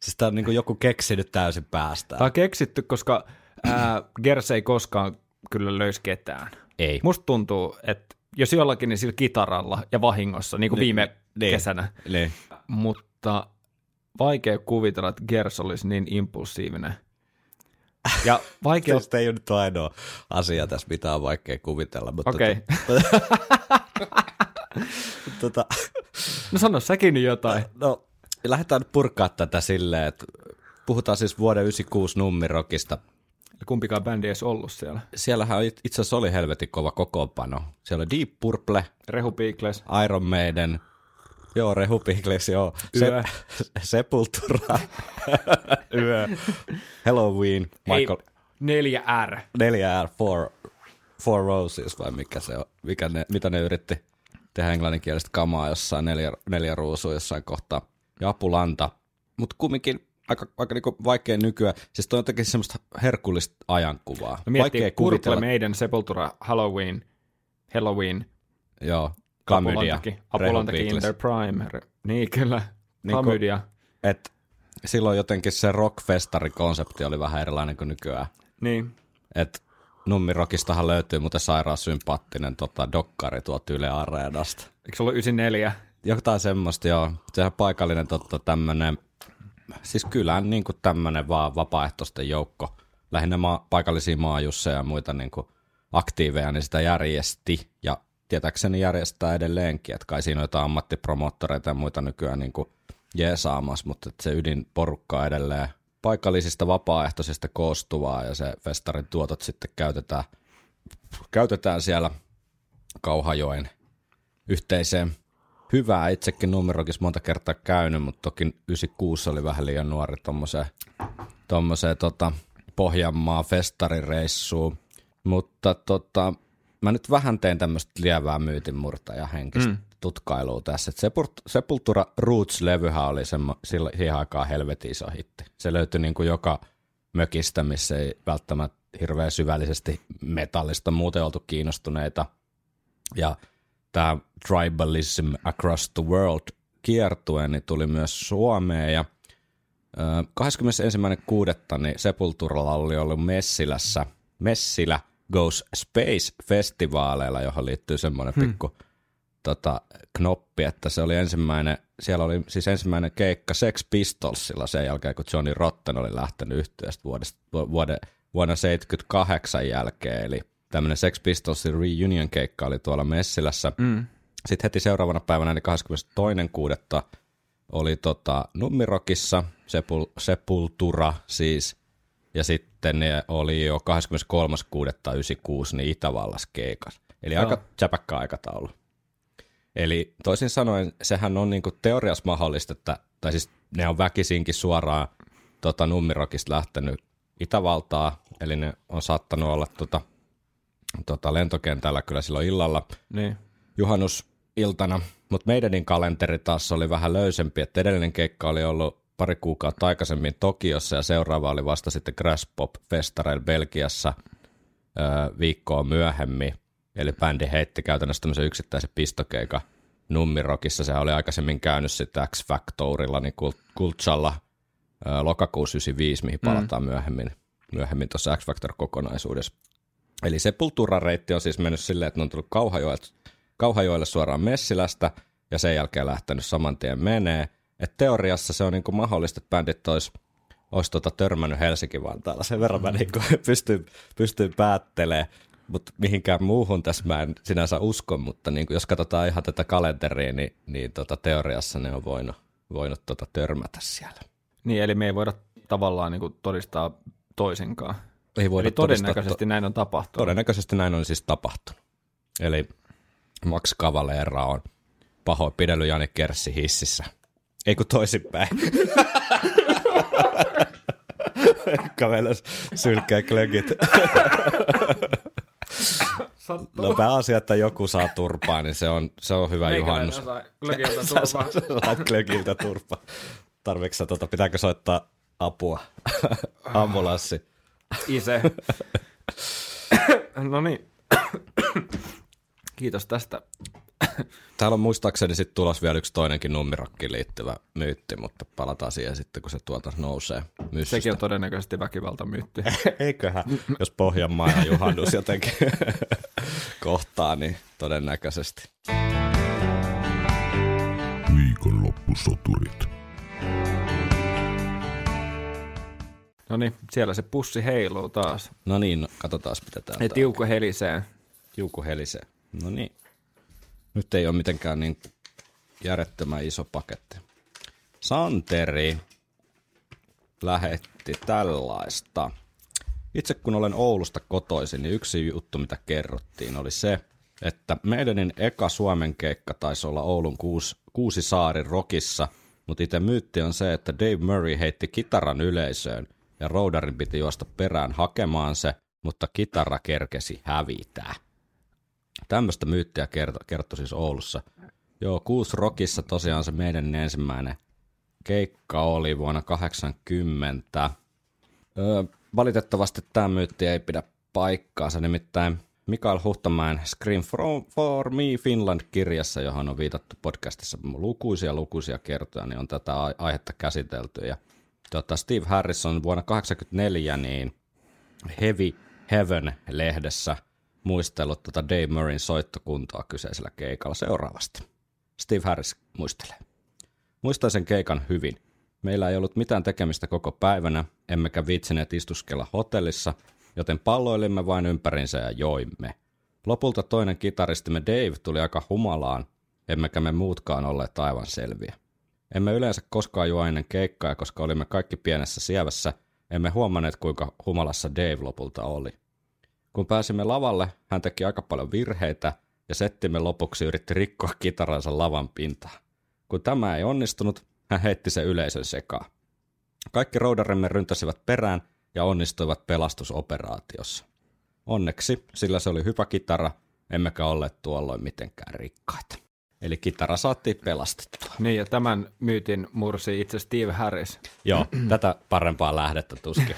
Siis tää on niinku joku keksinyt täysin päästään. Tämä on keksitty, koska ää, Gers ei koskaan kyllä löys ketään. Ei. Musta tuntuu, että jos jollakin, niin sillä kitaralla ja vahingossa, niin kuin Niin, viime niin. kesänä. Niin. Mutta vaikea kuvitella, että Gers olisi niin impulsiivinen. Ja vaikea... Siis ei ole nyt ainoa asia tässä, mitä on vaikea kuvitella. Mutta Okei, tota, no sano säkin jotain. no, lähdetään purkaa tätä silleen, että puhutaan siis vuoden 96 nummirokista. Kumpikaan bändi ei ollut siellä. Siellähän it- itse asiassa oli helvetin kova kokoonpano. Siellä oli Deep Purple, Rehu Beagles, Iron Maiden, joo, Rehu Pigles, joo, Yö. Sepultura, Yö. Halloween, Michael, Ei, 4R. 4R, Four, Four Roses vai mikä se on, mikä ne, mitä ne yritti tehdä englanninkielistä kamaa jossain neljä, neljä ruusua jossain kohtaa. Ja Apulanta, mutta kumminkin aika, aika niinku vaikea nykyään. Siis toi on jotenkin semmoista herkullista ajankuvaa. No miettii, vaikea kuvitella. Maiden, Sepultura, Halloween, Halloween, Joo, klamydia. Apulantakin in their prime. Niin kyllä, Niin klamydia. Et silloin jotenkin se rockfestari-konsepti oli vähän erilainen kuin nykyään. Niin, Et Nummirokistahan löytyy muuten sairaan sympaattinen tota, dokkari tuolta Yle Areenasta. eikö se ollut 94? Jotain semmoista, joo. Sehän paikallinen totta tämmönen, siis kylän niin tämmönen vaan vapaaehtoisten joukko. Lähinnä maa, paikallisia maajusseja ja muita niin kuin aktiiveja, niin sitä järjesti. Ja tietääkseni järjestää edelleenkin, että kai siinä on jotain ammattipromottoreita ja muita nykyään niin kuin jeesaamassa, mutta se ydinporukka edelleen paikallisista vapaaehtoisista koostuvaa ja se festarin tuotot sitten käytetään, käytetään siellä Kauhajoen yhteiseen hyvää. Itsekin numerokissa monta kertaa käynyt, mutta toki 96 oli vähän liian nuori tuommoiseen tommoseen, tota, Pohjanmaa festarireissuun. Mutta tota, mä nyt vähän teen tämmöistä lievää myytinmurtaja henkistä mm. tutkailua tässä. Et Sepultura Roots-levyhän oli semmo, sillä, siihen aikaan helvetin iso hitti. Se löytyi niin kuin joka mökistä, missä ei välttämättä hirveän syvällisesti metallista muuten oltu kiinnostuneita. Ja tämä Tribalism Across the World kiertue niin tuli myös Suomeen ja 21.6. niin Sepulturalla oli ollut Messilässä, Messilä Goes Space-festivaaleilla, johon liittyy semmoinen hmm. pikku tota, knoppi, että se oli ensimmäinen, siellä oli siis ensimmäinen keikka Sex Pistolsilla sen jälkeen, kun Johnny Rotten oli lähtenyt yhtiöstä vuodesta, vuode, vuonna 78 jälkeen, eli tämmöinen Sex Pistolsin reunion-keikka oli tuolla Messilässä. Mm. Sitten heti seuraavana päivänä, eli 22.6. oli tota, Nummirokissa, Sepul, Sepultura siis, ja sitten ne oli jo 23.6.96 niin Itävallassa keikas. Eli no. aika jäpäkkä aikataulu. Eli toisin sanoen, sehän on niinku teoriassa mahdollista, että, tai siis ne on väkisinkin suoraan tota, Nummirokista lähtenyt Itävaltaa, eli ne on saattanut olla tota, tota, lentokentällä kyllä silloin illalla niin. juhannusiltana, mutta meidänin kalenteri taas oli vähän löysempi, että edellinen keikka oli ollut pari kuukautta aikaisemmin Tokiossa ja seuraava oli vasta sitten Grass Pop Festareilla Belgiassa öö, viikkoa myöhemmin. Eli bändi heitti käytännössä tämmöisen yksittäisen pistokeikan Nummirokissa. Sehän oli aikaisemmin käynyt sitten X Factorilla, niin Kultsalla öö, lokakuussa 95, mihin palataan mm. myöhemmin, myöhemmin tuossa X Factor-kokonaisuudessa. Eli se pulturareitti on siis mennyt silleen, että ne on tullut Kauhajoelle, Kauhajoelle suoraan Messilästä ja sen jälkeen lähtenyt saman tien menee. Et teoriassa se on niinku mahdollista, että bändit olisi olis tota törmännyt Helsinki-Vantaalla. Sen verran mä niinku pystyn, pystyn päättelemään, mutta mihinkään muuhun tässä mä en sinänsä usko, mutta niinku, jos katsotaan ihan tätä kalenteria, niin, niin tota teoriassa ne on voinut, voinut tota törmätä siellä. Niin, eli me ei voida tavallaan niinku todistaa toisinkaan. Ei voida Eli todennäköisesti to- näin on tapahtunut. Todennäköisesti näin on siis tapahtunut. Eli Max Cavalera on pahoinpidellyt Jani Kerssi hississä. Ei kun toisinpäin. Käveles sylkeä klögit. No pääasia, että joku saa turpaa, niin se on, se on hyvä Meikäläinen juhannus. Saa turpaa. Saat klögiltä turpaa. Tarvitsetko tota, pitääkö soittaa apua? Ambulanssi. Ise. no niin. Kiitos tästä. Täällä on muistaakseni sitten tulos vielä yksi toinenkin numirokkiin liittyvä myytti, mutta palataan siihen sitten, kun se tuolta nousee myssystä. Sekin on todennäköisesti väkivaltamyytti. Eiköhän, jos Pohjanmaa ja juhannus jotenkin kohtaa, niin todennäköisesti. Viikonloppusoturit. No niin, siellä se pussi heiluu taas. No niin, no, katsotaan mitä täällä Ja tiukku helisee. Tiukku helisee. No niin. Nyt ei ole mitenkään niin järjettömän iso paketti. Santeri lähetti tällaista. Itse kun olen Oulusta kotoisin, niin yksi juttu, mitä kerrottiin, oli se, että meidänin eka Suomen keikka taisi olla Oulun kuusi, kuusi saari rokissa, mutta itse myytti on se, että Dave Murray heitti kitaran yleisöön – ja roudarin piti juosta perään hakemaan se, mutta kitara kerkesi hävitä. Tämmöistä myyttiä kertoi kerto siis Oulussa. Joo, Kuus Rockissa tosiaan se meidän ensimmäinen keikka oli vuonna 80. Öö, valitettavasti tämä myytti ei pidä paikkaansa, nimittäin Mikael Huhtamäen Scream for Me Finland-kirjassa, johon on viitattu podcastissa lukuisia lukuisia kertoja, niin on tätä aihetta käsitelty. Ja tota Steve Harrison vuonna 1984 niin Heavy Heaven-lehdessä muistellut tota Dave Murrayn soittokuntoa kyseisellä keikalla seuraavasti. Steve Harris muistelee. Muistan sen keikan hyvin. Meillä ei ollut mitään tekemistä koko päivänä, emmekä viitsineet istuskella hotellissa, joten palloilimme vain ympärinsä ja joimme. Lopulta toinen kitaristimme Dave tuli aika humalaan, emmekä me muutkaan olleet aivan selviä. Emme yleensä koskaan juo ennen keikkaa, koska olimme kaikki pienessä sievässä, emme huomanneet kuinka humalassa Dave lopulta oli. Kun pääsimme lavalle, hän teki aika paljon virheitä ja settimme lopuksi yritti rikkoa kitaransa lavan pintaa. Kun tämä ei onnistunut, hän heitti se yleisön sekaan. Kaikki roudaremme ryntäsivät perään ja onnistuivat pelastusoperaatiossa. Onneksi, sillä se oli hyvä kitara, emmekä olleet tuolloin mitenkään rikkaita. Eli kitara saatiin pelastettua. Niin, ja tämän myytin mursi itse Steve Harris. Joo, tätä parempaa lähdettä tuskin.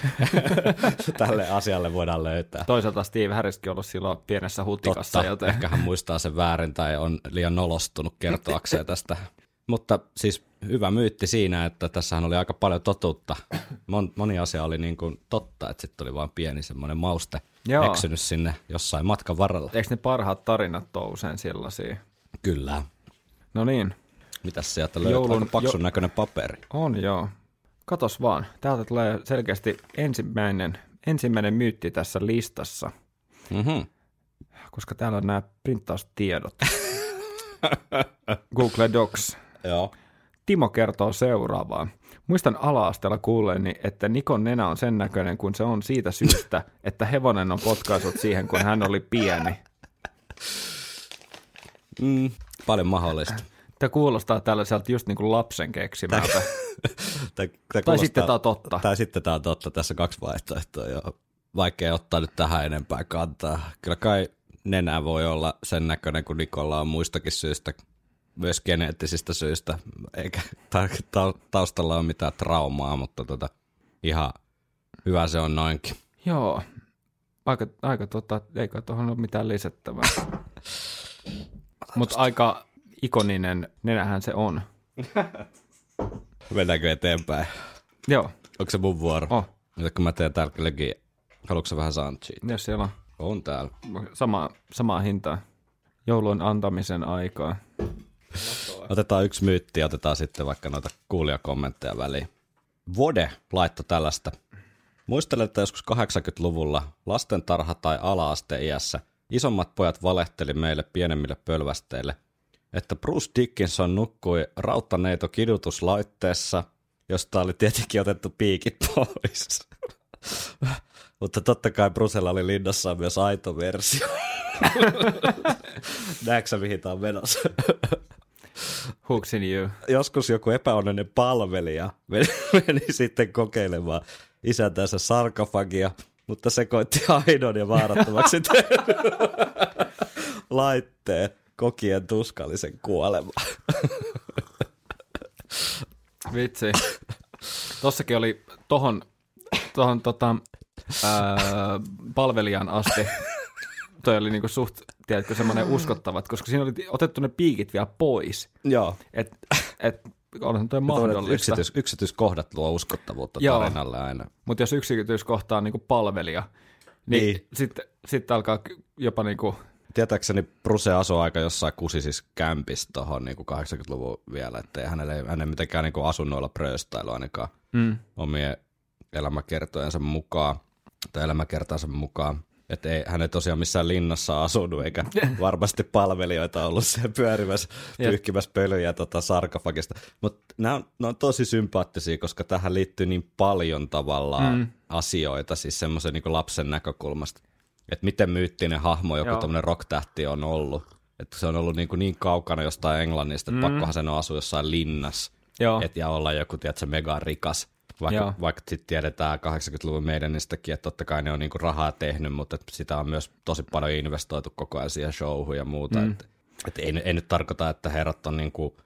Tälle asialle voidaan löytää. Toisaalta Steve Harriskin ollut silloin pienessä hutikassa, Totta, joten ehkä hän muistaa sen väärin tai on liian nolostunut kertoakseen tästä. Mutta siis hyvä myytti siinä, että tässähän oli aika paljon totuutta. Mon, moni asia oli niin kuin totta, että sitten oli vain pieni semmoinen mauste Joo. eksynyt sinne jossain matkan varrella. eikö ne parhaat tarinat ole usein sellaisia? Kyllä. No niin, Mitäs sieltä löytyy? Joulun- Aika paksun jo- näköinen paperi. on joo. Katos vaan, täältä tulee selkeästi ensimmäinen, ensimmäinen myytti tässä listassa, Mm-hmm. koska täällä on nämä printtaustiedot. Google Docs. Joo. Timo kertoo seuraavaa. Muistan ala-asteella kuulleeni, että Nikon nenä on sen näköinen, kun se on siitä syystä, että hevonen on potkaisut siihen, kun hän oli pieni. Mm, paljon mahdollista. Tämä kuulostaa tällaiselta just niin kuin lapsen keksimältä. Tää, tää Tai sitten tämä on totta. Tai sitten tämä on totta. Tässä on kaksi vaihtoehtoa. Joo. Vaikea ottaa nyt tähän enempää kantaa. Kyllä kai nenä voi olla sen näköinen, kun Nikolla on muistakin syistä, myös geneettisistä syistä, eikä ta- ta- taustalla ole mitään traumaa, mutta tota, ihan hyvä se on noinkin. Joo. Aika, aika tota, eikä tuohon ole mitään lisättävää. Mutta aika ikoninen nenähän se on. Mennäänkö eteenpäin? Joo, Onko se mun vuoro? oh, Mitä kun mä teen täällä kylläkin, haluatko sä vähän sanchia? jos siellä On täällä. on sama, samaa hintaa. Joulun antamisen aikaa. Otetaan yksi myytti ja otetaan sitten vaikka noita kuulijakommentteja väliin. Vode laittoi tällaista. Muistelen, että joskus 80-luvulla lastentarha- tai ala-asteiässä isommat pojat valehteli meille pienemmille pölvästeille, että Bruce Dickinson nukkui rauttaneito kidutuslaitteessa, josta oli tietenkin otettu piikit pois. Mutta totta kai Brucella oli linnassaan myös aito versio. Näetkö mihin tää on menossa? Hooks in you. joskus joku epäonninen palvelija meni, meni sitten kokeilemaan isäntänsä sarkofagia, mutta sekoitti aidon ja vaarattomaksi laitteen kokien tuskallisen kuoleman. Vitsi. Tossakin oli tohon, tohon tota, ää, palvelijan asti. Toi oli niinku suht, tiedätkö, semmoinen uskottavat, koska siinä oli otettu ne piikit vielä pois. Joo. Et, et onhan toi mahdollista. Yksityis, yksityiskohdat luo uskottavuutta Joo. tarinalle aina. Mutta jos yksityiskohta on niinku palvelija, niin, Niin. sitten sit alkaa jopa niinku, Tietääkseni Bruce asui aika jossain kusisissa kämpissä tuohon niin 80-luvun vielä, että hänelle, hän ei mitenkään niin asunnoilla pröystailu ainakaan mm, omien elämäkertojensa mukaan, tai elämäkertansa mukaan. Että ei, hän ei tosiaan missään linnassa asunut, eikä varmasti palvelijoita ollut siellä pyörimässä, pyyhkimässä pölyjä tota sarkofagista. Mutta nämä on, on tosi sympaattisia, koska tähän liittyy niin paljon tavallaan mm. asioita, siis semmoisen niin lapsen näkökulmasta. Että miten myyttinen hahmo joku tämmöinen rock-tähti on ollut. Että se on ollut niin, kuin niin kaukana jostain Englannista, että mm. pakkohan sen on asua jossain linnassa. Joo. Et, ja olla joku, tiedätkö, mega rikas. Vaikka, Joo. vaikka sitten tiedetään 80-luvun meidänistäkin, että totta kai ne on niinku rahaa tehnyt, mutta sitä on myös tosi paljon investoitu koko ajan siihen showhun ja muuta. Mm. Et, et ei, ei, nyt tarkoita, että herrat on niinku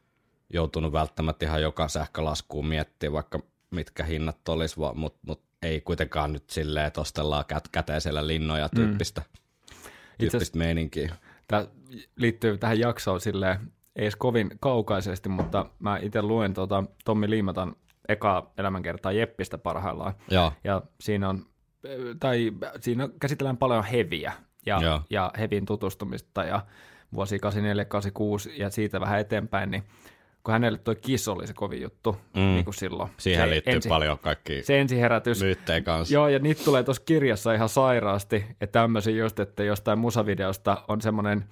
joutunut välttämättä ihan joka sähkölaskuun miettiä, vaikka mitkä hinnat olisi, mutta mut ei kuitenkaan nyt silleen, että ostellaan kät, käteisellä linnoja tyyppistä, Itse tyyppistä meininkiä. Tämä liittyy tähän jaksoon silleen, ei edes kovin kaukaisesti, mutta mä itse luen tota Tommi Liimatan eka elämänkertaa Jeppistä parhaillaan. Joo, Ja siinä on, tai siinä käsitellään paljon heviä Joo. ja, ja hevin tutustumista ja vuosi 84-86 ja siitä vähän eteenpäin, niin kun hänelle toi Kiss oli se kovin juttu mm. niin kuin silloin. Siihen se liittyy ensi, paljon kaikki Se ensiherätys. myyttejä kanssa. Joo, ja niitä tulee tuossa kirjassa ihan sairaasti, että tämmöisiä just, että jostain musavideosta on semmoinen,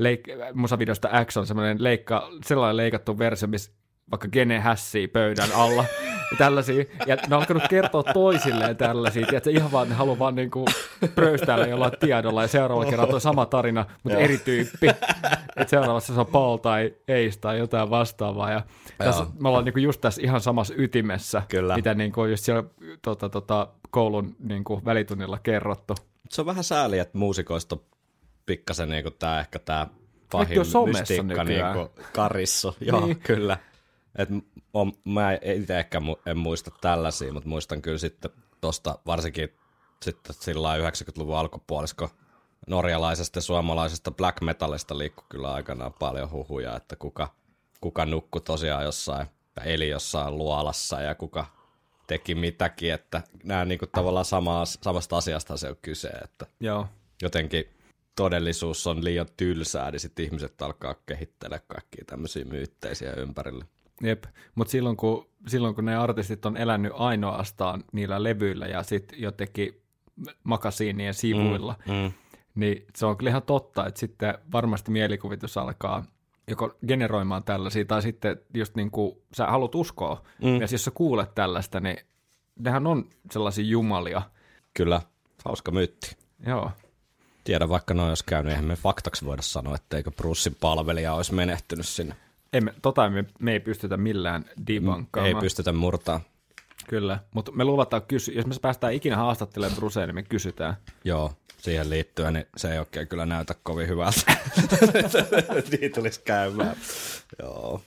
leik- musavideosta X on semmoinen leikka, sellainen leikattu versio, missä vaikka Gene hässii pöydän alla. Ja tällaisia. Ja ne on alkanut kertoa toisilleen tällaisia. Tiedätkö, ihan vaan ne haluaa vaan niinku pröystäillä jollain tiedolla. Ja seuraavalla kerralla tuo sama tarina, mutta eri tyyppi. Että seuraavassa se on Paul tai Ace tai jotain vastaavaa. Ja tässä, me ollaan niinku just tässä ihan samassa ytimessä, Kyllä. mitä niinku just siellä tota, tota, koulun niinku välitunnilla kerrottu. Se on vähän sääli, että muusikoista on pikkasen niinku tää ehkä tää pahin mystiikka nykyään. niinku karissu. Joo, Niin. kyllä. Et on, mä itse ehkä mu, en muista tällaisia, mutta muistan kyllä sitten tosta varsinkin sitten sillä lailla 90-luvun alkupuolisko norjalaisesta ja suomalaisesta black metalista liikkui kyllä aikanaan paljon huhuja, että kuka, kuka nukkui tosiaan jossain, eli jossain luolassa ja kuka teki mitäkin, että nämä niinku tavallaan samaa, samasta asiasta se on kyse, että Joo. jotenkin todellisuus on liian tylsää, niin sitten ihmiset alkaa kehittelemään kaikkia tämmöisiä myytteisiä ympärille. Jep, mutta silloin kun, silloin kun ne artistit on elänyt ainoastaan niillä levyillä ja sitten jotenkin makasiinien sivuilla, Mm, mm. niin se on kyllä ihan totta, että sitten varmasti mielikuvitus alkaa joko generoimaan tällaisia, tai sitten just niin kuin sä haluat uskoa, mm. ja jos sä kuulet tällaista, niin nehän on sellaisia jumalia. Kyllä, hauska myytti. Joo, Tiedä vaikka noin olisi käynyt, eihän me faktaksi voida sanoa, etteikö Brussin palvelija olisi menehtynyt sinne. Emme, tota me, me ei pystytä millään debunkaamaan. Ei pystytä murtaa. Kyllä, mutta me luvataan kysyä, jos me päästään ikinä haastattelemaan Bruseen, niin me kysytään. Joo, siihen liittyen, niin se ei oikein kyllä näytä kovin hyvältä. niin tulisi käymään. Joo.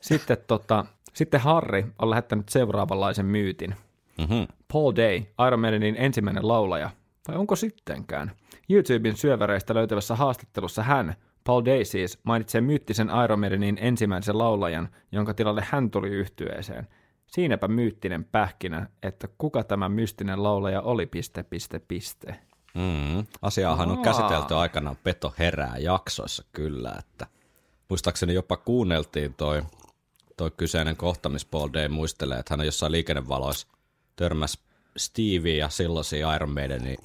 Sitten, tota, sitten Harri on lähettänyt seuraavanlaisen myytin. Mm-hmm. Paul Day, Iron Maidenin ensimmäinen laulaja. Vai onko sittenkään? YouTuben syöväreistä löytävässä haastattelussa hän, Paul Day siis, mainitsee myyttisen Iron Maidenin ensimmäisen laulajan, jonka tilalle hän tuli yhtyeeseen. Siinäpä myyttinen pähkinä, että kuka tämä mystinen laulaja oli, piste, piste, piste. Mm. Asiaahan on Aa. käsitelty aikanaan Peto herää jaksoissa kyllä, että muistaakseni jopa kuunneltiin toi, toi kyseinen kohta, missä Paul Day muistelee, että hän on jossain liikennevaloissa törmäs Stevie ja silloisia Iron Maidenin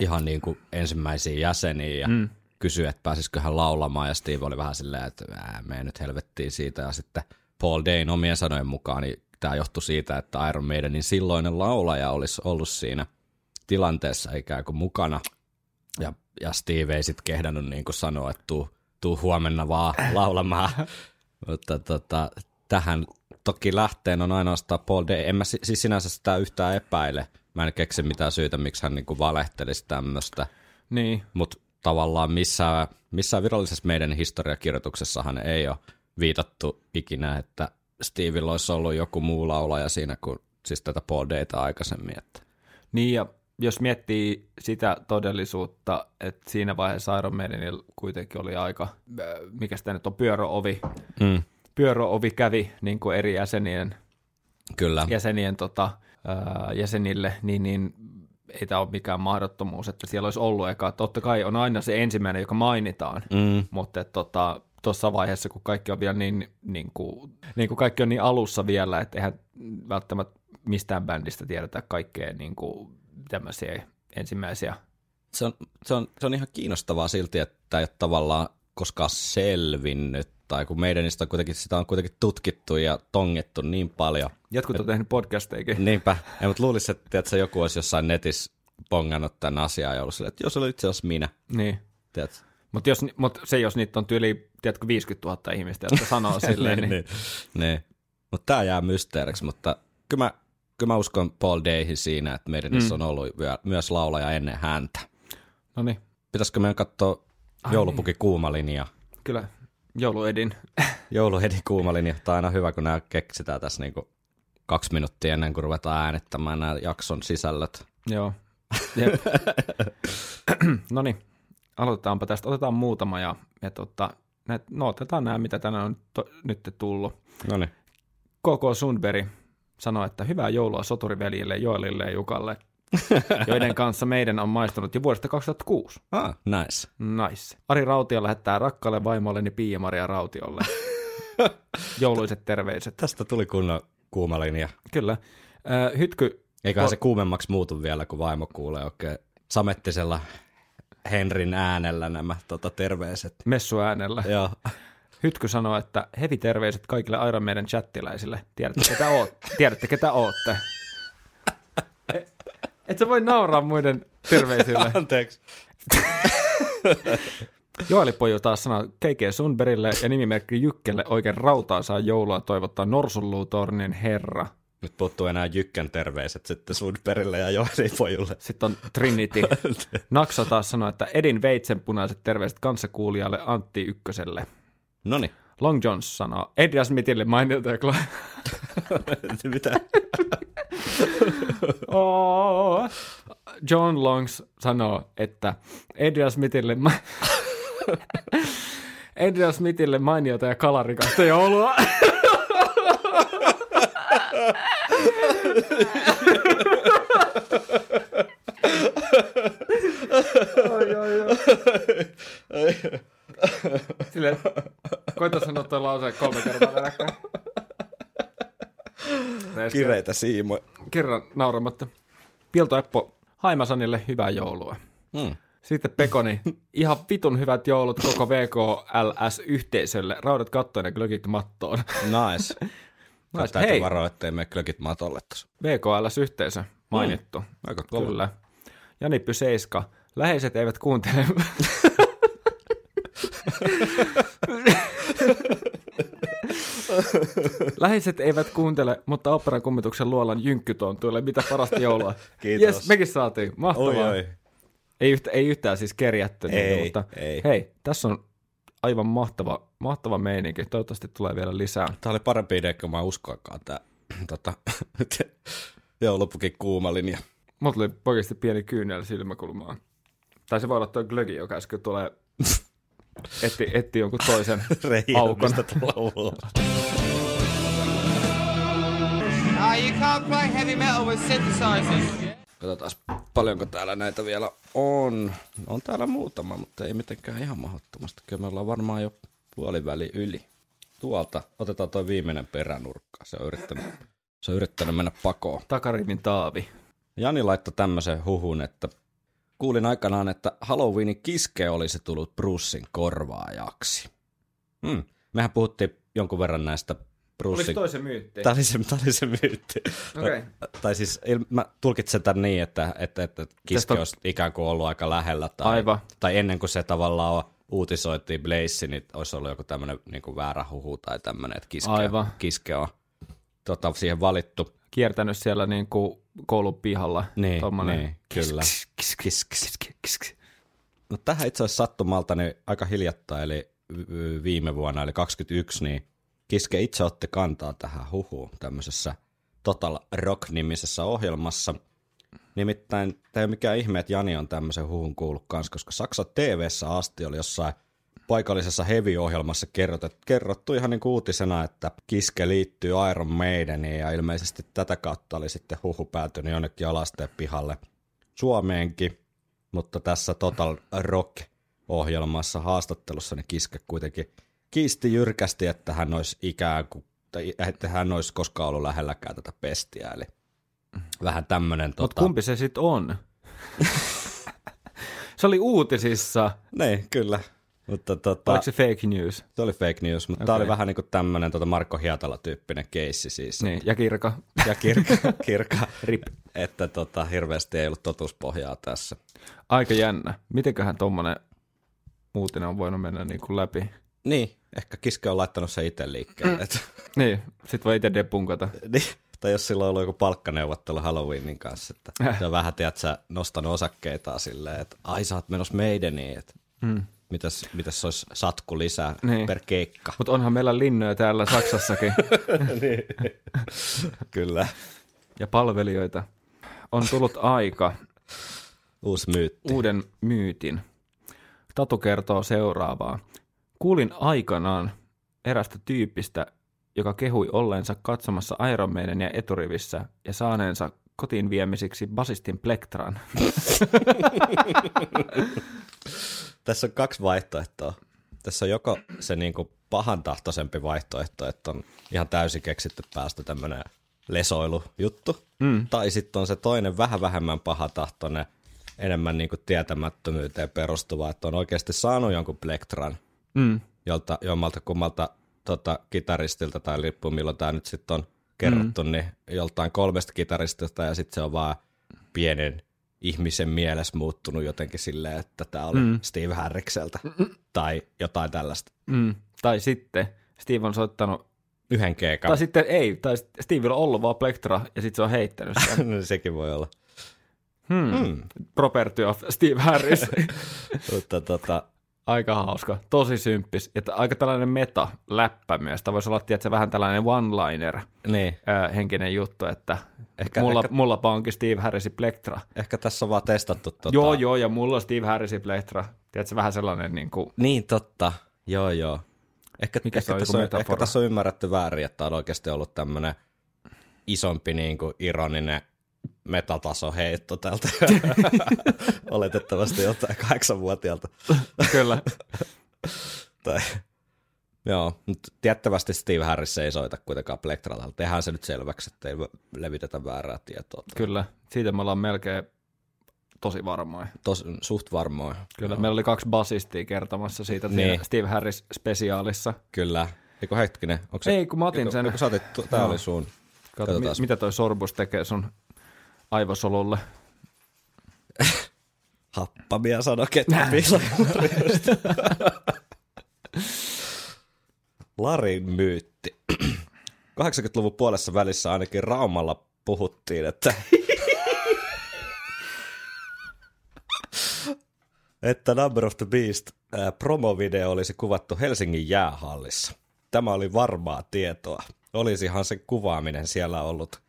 ihan niin kuin ensimmäisiä jäseniä ja mm. Kysyi, että pääsisikö hän laulamaan ja Steve oli vähän silleen, että ää, mene nyt helvettiin siitä ja sitten Paul Dayn omien sanojen mukaan, niin tämä johtui siitä, että Iron Maidenin silloinen laulaja olisi ollut siinä tilanteessa ikään kuin mukana. Ja, ja Steve ei sitten kehdannut niin kuin sanoa, että tuu, tuu huomenna vaan laulamaan. Mutta tota, tähän toki lähteen on ainoastaan Paul Day. En mä si- siis sinänsä sitä yhtään epäile. Mä en keksi mitään syytä, miksi hän niin kuin valehtelisi tämmöistä. Niin, Mutta tavallaan missään, missään virallisessa meidän historiakirjoituksessahan ei ole viitattu ikinä, että Stevillä olisi ollut joku muu laulaja siinä kuin siis tätä Paul Dayta aikaisemmin. Että. Niin ja jos miettii sitä todellisuutta, että siinä vaiheessa Iron Maidenilla kuitenkin oli aika, äh, mikä sitä nyt on, pyöröovi. Mm. Pyöröovi kävi niin kuin eri jäsenien, Kyllä. jäsenien tota, ää, jäsenille, niin, niin ei tämä ole mikään mahdottomuus, että siellä olisi ollut eka. Totta kai on aina se ensimmäinen, joka mainitaan, Mm. mutta että tota, tuossa vaiheessa, kun kaikki on vielä niin, niin, kuin, niin kuin kaikki on niin alussa vielä, että eihän välttämättä mistään bändistä tiedetä kaikkea niin kuin tämmöisiä ensimmäisiä. Se, on, se, on, se on ihan kiinnostavaa silti, että ei ole tavallaan koskaan selvinnyt, tai kun meidän niistä on kuitenkin, sitä on kuitenkin tutkittu ja tongettu niin paljon. Jotkut on tehnyt podcasteikin. Niinpä, ei, mutta luulisin, että tiedätkö, joku olisi jossain netissä pongannut tämän asian ja ollut silleen, että jos oli itse asiassa minä. Niin. Tiedätkö? Mutta jos, mut se, jos niitä on tyyli, tiedätkö, 50 000 ihmistä, jotka sanoo silleen, niin, niin. niin. Mutta tämä jää mysteeriksi, mutta kyllä mä, kyllä mä uskon Paul Dayhin siinä, että meidän mm. on ollut myös laulaja ennen häntä. no niin, Pitäisikö meidän katsoa joulupuki kuuma linja? kyllä jouluedin. Jouluhedi kuuma linja. Tämä on aina hyvä, kun nämä keksitään tässä niinku kaksi minuuttia ennen kuin ruvetaan äänittämään nämä jakson sisällöt. Joo. No niin, aloitetaanpa tästä. Otetaan muutama ja, ja tota, näet, no otetaan nämä, mitä tänään on to, nyt tullut. No niin. KK Sundberg sanoi, että hyvää joulua soturiveljille Joelille ja Jukalle, joiden kanssa meidän on maistunut jo vuodesta 2006. Ah, nice. Nice. Ari Rautio lähettää rakkaalle vaimolleni Pia-Maria Rautiolle. Jouluiset terveiset. Tästä tuli kunnon kuuma linja. Kyllä. Äh, hytky, Eiköhän Po- se kuumemmaksi muutu vielä, kun vaimo kuulee oikein samettisella Henrin äänellä nämä tota, terveiset. messuäänellä. Joo. Hytky sanoo, että hevi terveiset kaikille Iron Maiden chattiläisille. Tiedätte, ketä, oot, tiedätte, ketä ootte. Et sä voi nauraa muiden terveisille. Anteeksi. Joeli Poju taas sanoo K.K. Sundbergille ja nimimerkki Jykkelle oikein rautaa saa joulua toivottaa Norsunluutornin herra. Nyt puuttuu enää Jykkän terveiset sitten Sundbergille ja Joeli Pojulle. Sitten on Trinity. Naksa taas sanoo, että Edin veitsenpunaiset terveiset kanssakuulijalle Antti Ykköselle. Noni. Long Jones sanoo Adrian Smithille mainilta ja Cla- Mitä? Oh. John Longs sanoo, että Adrian Smithille, ma- Adrian Smithille mainiota ja kalarikasta joulua. Sille, koita sanoa tuo lause kolme kertaa peräkkäin. Kireitä siimoja. Kerran nauramatta. Pielto Eppo, Haimasanille hyvää joulua. Hmm. Sitten Pekoni, ihan vitun hyvät joulut koko VKLS-yhteisölle. Raudat kattoon ja glögit mattoon. Nice. Nice. Täytyy Hei, varoa, ettei mene klökit matolle tuossa. VKLS-yhteisö, mainittu. Mm. Aika kova. Kyllä. Jani Pyseiska, läheiset eivät kuuntele. Läheiset eivät kuuntele, mutta operan kummituksen luolan jynkkytontuille. Mitä parasta joulua. Kiitos. Yes, mekin saatiin. Mahtavaa. Oi, oi. Ei, yhtä, ei yhtään siis kerjätty. Ei, niitä, mutta ei. hei, tässä on aivan mahtava, mahtava meininki. Toivottavasti tulee vielä lisää. Tämä oli parempi idea, kuin mä uskoakaan. Tämä, tota, joulupukin kuuma linja. Mulla tuli oikeasti pieni kyynel silmäkulmaan. Tai se voi olla tuo glögi, joka äsken tulee etti, etti jonkun toisen aukon. Ah, you can't play heavy metal with synthesizers. Katsotaan paljonko täällä näitä vielä on. On täällä muutama, mutta ei mitenkään ihan mahdottomasti. Kyllä me ollaan varmaan jo puoliväli yli. Tuolta otetaan tuo viimeinen peränurkka. Se on yrittänyt, se on yrittänyt mennä pakoon. Takarivin Taavi. Jani laittoi tämmöisen huhun, että kuulin aikanaan, että Halloweenin kiske olisi tullut Brucein korvaajaksi. Hmm. Mehän puhuttiin jonkun verran näistä Brucein... toisen myytti? Tämä oli se, tämä oli se myytti. Okei. Tai siis il- mä tulkitsen tämän niin, että, että, että kiske Tästä on- olisi ikään kuin ollut aika lähellä. Tai, Aivan. Tai ennen kuin se tavallaan uutisoitiin Blaze, niin olisi ollut joku tämmöinen niin kuin väärä huhu tai tämmöinen, että kiske, Aivan. kiske on tota, siihen valittu. Kiertänyt siellä niin kuin koulun pihalla. Niin, Tommonen niin kyllä. Kis, kis, kis. No tähän itse asiassa sattumalta niin aika hiljattain, eli viime vuonna, eli 21, niin Kiske itse otti kantaa tähän huhuun tämmöisessä Total Rock-nimisessä ohjelmassa. Nimittäin tämä ei ole mikään ihme, että Jani on tämmöisen huhun kuullut kanssa, koska Saksan TV-ssä asti oli jossain paikallisessa heavy-ohjelmassa kerrottu, kerrottu ihan niin kuin uutisena, että Kiske liittyy Iron Maideniin ja ilmeisesti tätä kautta oli sitten huhu päätynyt jonnekin alasteen pihalle Suomeenkin, mutta tässä Total Rock-ohjelmassa haastattelussa niin Kiske kuitenkin kiisti jyrkästi, että hän olisi ikään kuin, tai että hän olisi koskaan ollut lähelläkään tätä pestiä, eli vähän tämmöinen Mutta tota... kumpi se sitten on? se oli uutisissa. Niin, kyllä. Mutta tota, Oliko se fake news? se oli fake news, mutta okay. Tämä oli vähän niin kuin tämmöinen tota Marko Hietala-tyyppinen keissi siis. Niin, ja Kirka. Ja kirka, kirka Rip. että tota, hirveästi ei ollut totuuspohjaa tässä. Aika jännä. Mitenköhän tommonen uutinen on voinut mennä niin kuin läpi? Niin, ehkä Kiske on laittanut se itse liikkeelle. Et, Niin, sit voi itse depunkata. niin, tai jos sillä on ollut joku palkkaneuvottelu Halloweenin kanssa, että Äh. se on vähän, tiedät sä, nostanut osakkeitaan silleen, että ai sä oot menossa meidäniin, että Mm. Mitäs, mitäs se olisi satku lisää Niin. per keikka. Mutta onhan meillä linnoja täällä Saksassakin Kyllä. ja palvelijoita. On tullut aika Uusi myytti. uuden myytin. Tatu kertoo seuraavaa. Kuulin aikanaan erästä tyypistä, joka kehui olleensa katsomassa Iron Maidenia eturivissä ja saaneensa kotiin viemisiksi basistin plektran. Tässä on kaksi vaihtoehtoa. tässä on joko se niinku pahan tahtoisempi vaihtoehto, että on ihan täysin keksitty päästä tämmöinen lesoilujuttu, mm. tai sitten on se toinen vähän vähemmän pahatahtoinen, enemmän niinku tietämättömyyteen perustuva, että on oikeasti saanut jonkun plektran, Mm. jolta, jommalta kummalta tota, kitaristilta tai lippu, milloin tämä nyt sitten on kerrottu, mm. niin joltain kolmesta kitaristilta ja sitten se on vaan pienen ihmisen mielessä muuttunut jotenkin silleen, että tämä oli mm. Steve Harrikseltä tai jotain tällaista. Mm. Tai sitten Steve on soittanut, Yhden keikan. tai sitten ei, tai Steve on ollut vaan plektra ja sitten se on heittänyt sen. No, Sekin voi olla. Hmm. Hmm. Property of Steve Harris. Mutta tota, aika hauska, tosi symppis. T- aika tällainen meta-läppä myös. Tämä voisi olla tietysti, vähän tällainen one-liner niin. henkinen juttu, että Ehkä- mulla, ehkä- mulla onkin Steve Harrisin plektra. Ehkä tässä on vaan testattu tota... Joo, joo, ja mulla on Steve Harrisin plektra. Tiedätkö, vähän sellainen niin kuin, Niin, totta. Joo, joo. Ehkä, Mikä se ehkä, on, tässä on, ehkä tässä on ymmärretty väärin, että on oikeasti ollut tämmöinen isompi niin kuin ironinen metataso heitto tältä. Oletettavasti jotain kahdeksanvuotiaalta. kyllä. Tai, joo, mutta tiettävästi Steve Harris ei soita kuitenkaan plektralla. Tehdään se nyt selväksi, että ei levitetä väärää tietoa. Kyllä, siitä me ollaan melkein tosi varmoja. Tos, suht varmoin. Kyllä, meillä oli kaksi basistia kertomassa siitä Niin. Steve Harris spesiaalissa. Kyllä. Eikö hetkinen? Onko Ei, kun mä otin sen. Eikö sä otit, tää Joo. oli sun. Kato, mi- mitä toi sorbus tekee sun aivosolulle. Happamia sano kettupiila. Larin myytti. 80-luvun puolessa välissä ainakin Raumalla puhuttiin, että että Number of the Beast ää, promovideo olisi kuvattu Helsingin jäähallissa. Tämä oli varmaa tietoa. Olisihan se kuvaaminen siellä ollut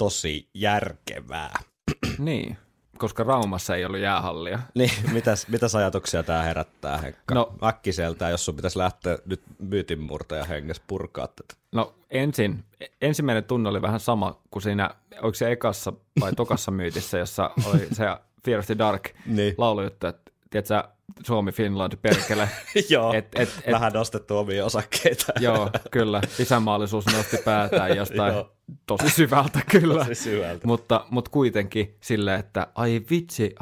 tosi järkevää. niin, koska Raumassa ei ollut jäähallia. Niin, mitäs, mitäs ajatuksia tämä herättää, Henkka? No. No- Äkkiseltä, jos sun pitäisi lähteä nyt myytinmurtaja hengessä purkaa tätä. No ensin, ensimmäinen tunne oli vähän sama kuin siinä, oliko se ekassa vai tokassa myytissä, jossa oli se Fear of the Dark Niin. laulujuttu, että tiedätkö, Suomi, Finland, perkele. Joo, Et- et- et- vähän nostettu omia osakkeita. Joo, kyllä. Isänmaallisuus nosti päätään jostain tosi syvältä, kyllä. Tosi syvältä. Mutta, mutta kuitenkin silleen, että ai vitsi,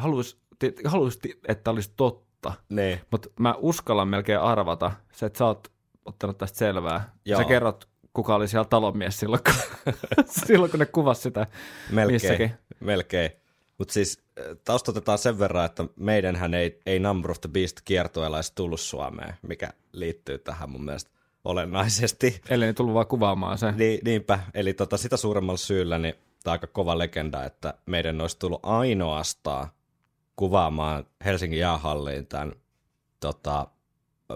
halus että olisi totta. Niin, Mutta mä uskallan melkein arvata, se, että sä oot ottanut tästä selvää. Joo. Sä kerrot, kuka oli siellä talonmies silloin, kun, silloin, kun ne kuvasi sitä melkein. missäkin. melkein. Mutta siis äh, taustotetaan sen verran, että meidänhän ei, ei Number of the Beast kiertueella tullut Suomeen, mikä liittyy tähän mun mielestä olennaisesti. Eli ne tullut vaan kuvaamaan sen. Niin, niinpä, eli tota, sitä suuremmalla syyllä niin tämä on aika kova legenda, että meidän olisi tullut ainoastaan kuvaamaan Helsingin jäähalliin tämän tota,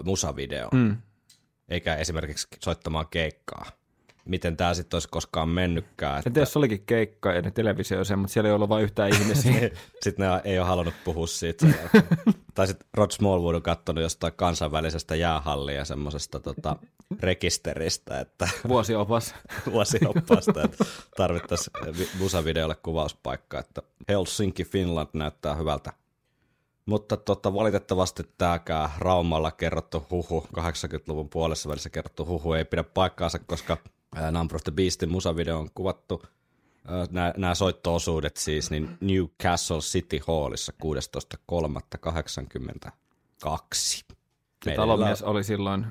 musavideon. Mm. eikä esimerkiksi soittamaan keikkaa. Miten tämä sitten olisi koskaan mennytkään. En tiedä, jos olikin keikka ja ne televisio sen, mutta siellä ei ollut vain yhtään ihmisiä. Sitten ne ei ole halunnut puhua siitä. tai sitten Rod Smallwood on katsonut jostain kansainvälisestä jäähallia semmoisesta tota, rekisteristä, että Vuosiopas. vuosioppaasta, että tarvittaisiin vi- musavideolle kuvauspaikka, että Helsinki, Finland näyttää hyvältä. Mutta tota, valitettavasti tämäkään Raumalla kerrottu huhu, 80-luvun puolessa välissä kerrottu huhu ei pidä paikkaansa, koska Number of the Beastin musavideo on kuvattu nämä soitto-osuudet siis niin Newcastle City Hallissa 16.3.82. Meillä Talomies oli silloin,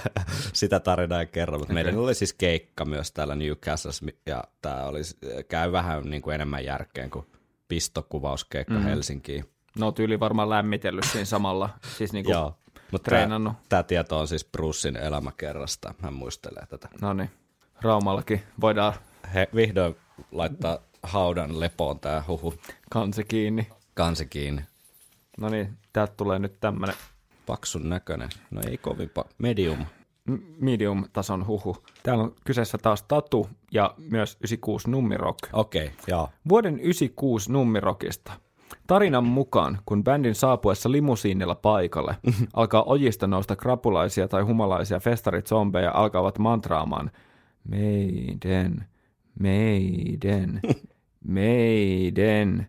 sitä tarinaa ei kerro, mutta okay. meillä oli siis keikka myös täällä Newcastlessa, ja tämä oli, käy vähän niin kuin enemmän järkeen kuin pistokuvauskeikka mm. Helsinkiin. no tyyli varmaan lämmitellyt siinä samalla, siis niinku Joo, mutta treenannut. tämä tieto on siis Brucein elämäkerrasta, hän muistelee tätä. No niin, Raumallakin voidaan He vihdoin laittaa haudan lepoon tämä huhu kansi kiinni. kansi kiinni. No niin, täältä tulee nyt tämmönen Paksun näköinen, no ei kovin pa- medium. medium-tason huhu. Täällä on kyseessä taas Tatu ja myös 96 Nummirock. Okei, okay, joo. Vuoden 96 Nummirokista. Tarinan mukaan, kun bändin saapuessa limusiinilla paikalle, alkaa ojista nousta krapulaisia tai humalaisia festarit-zombeja alkavat mantraamaan meidän, meidän, meidän.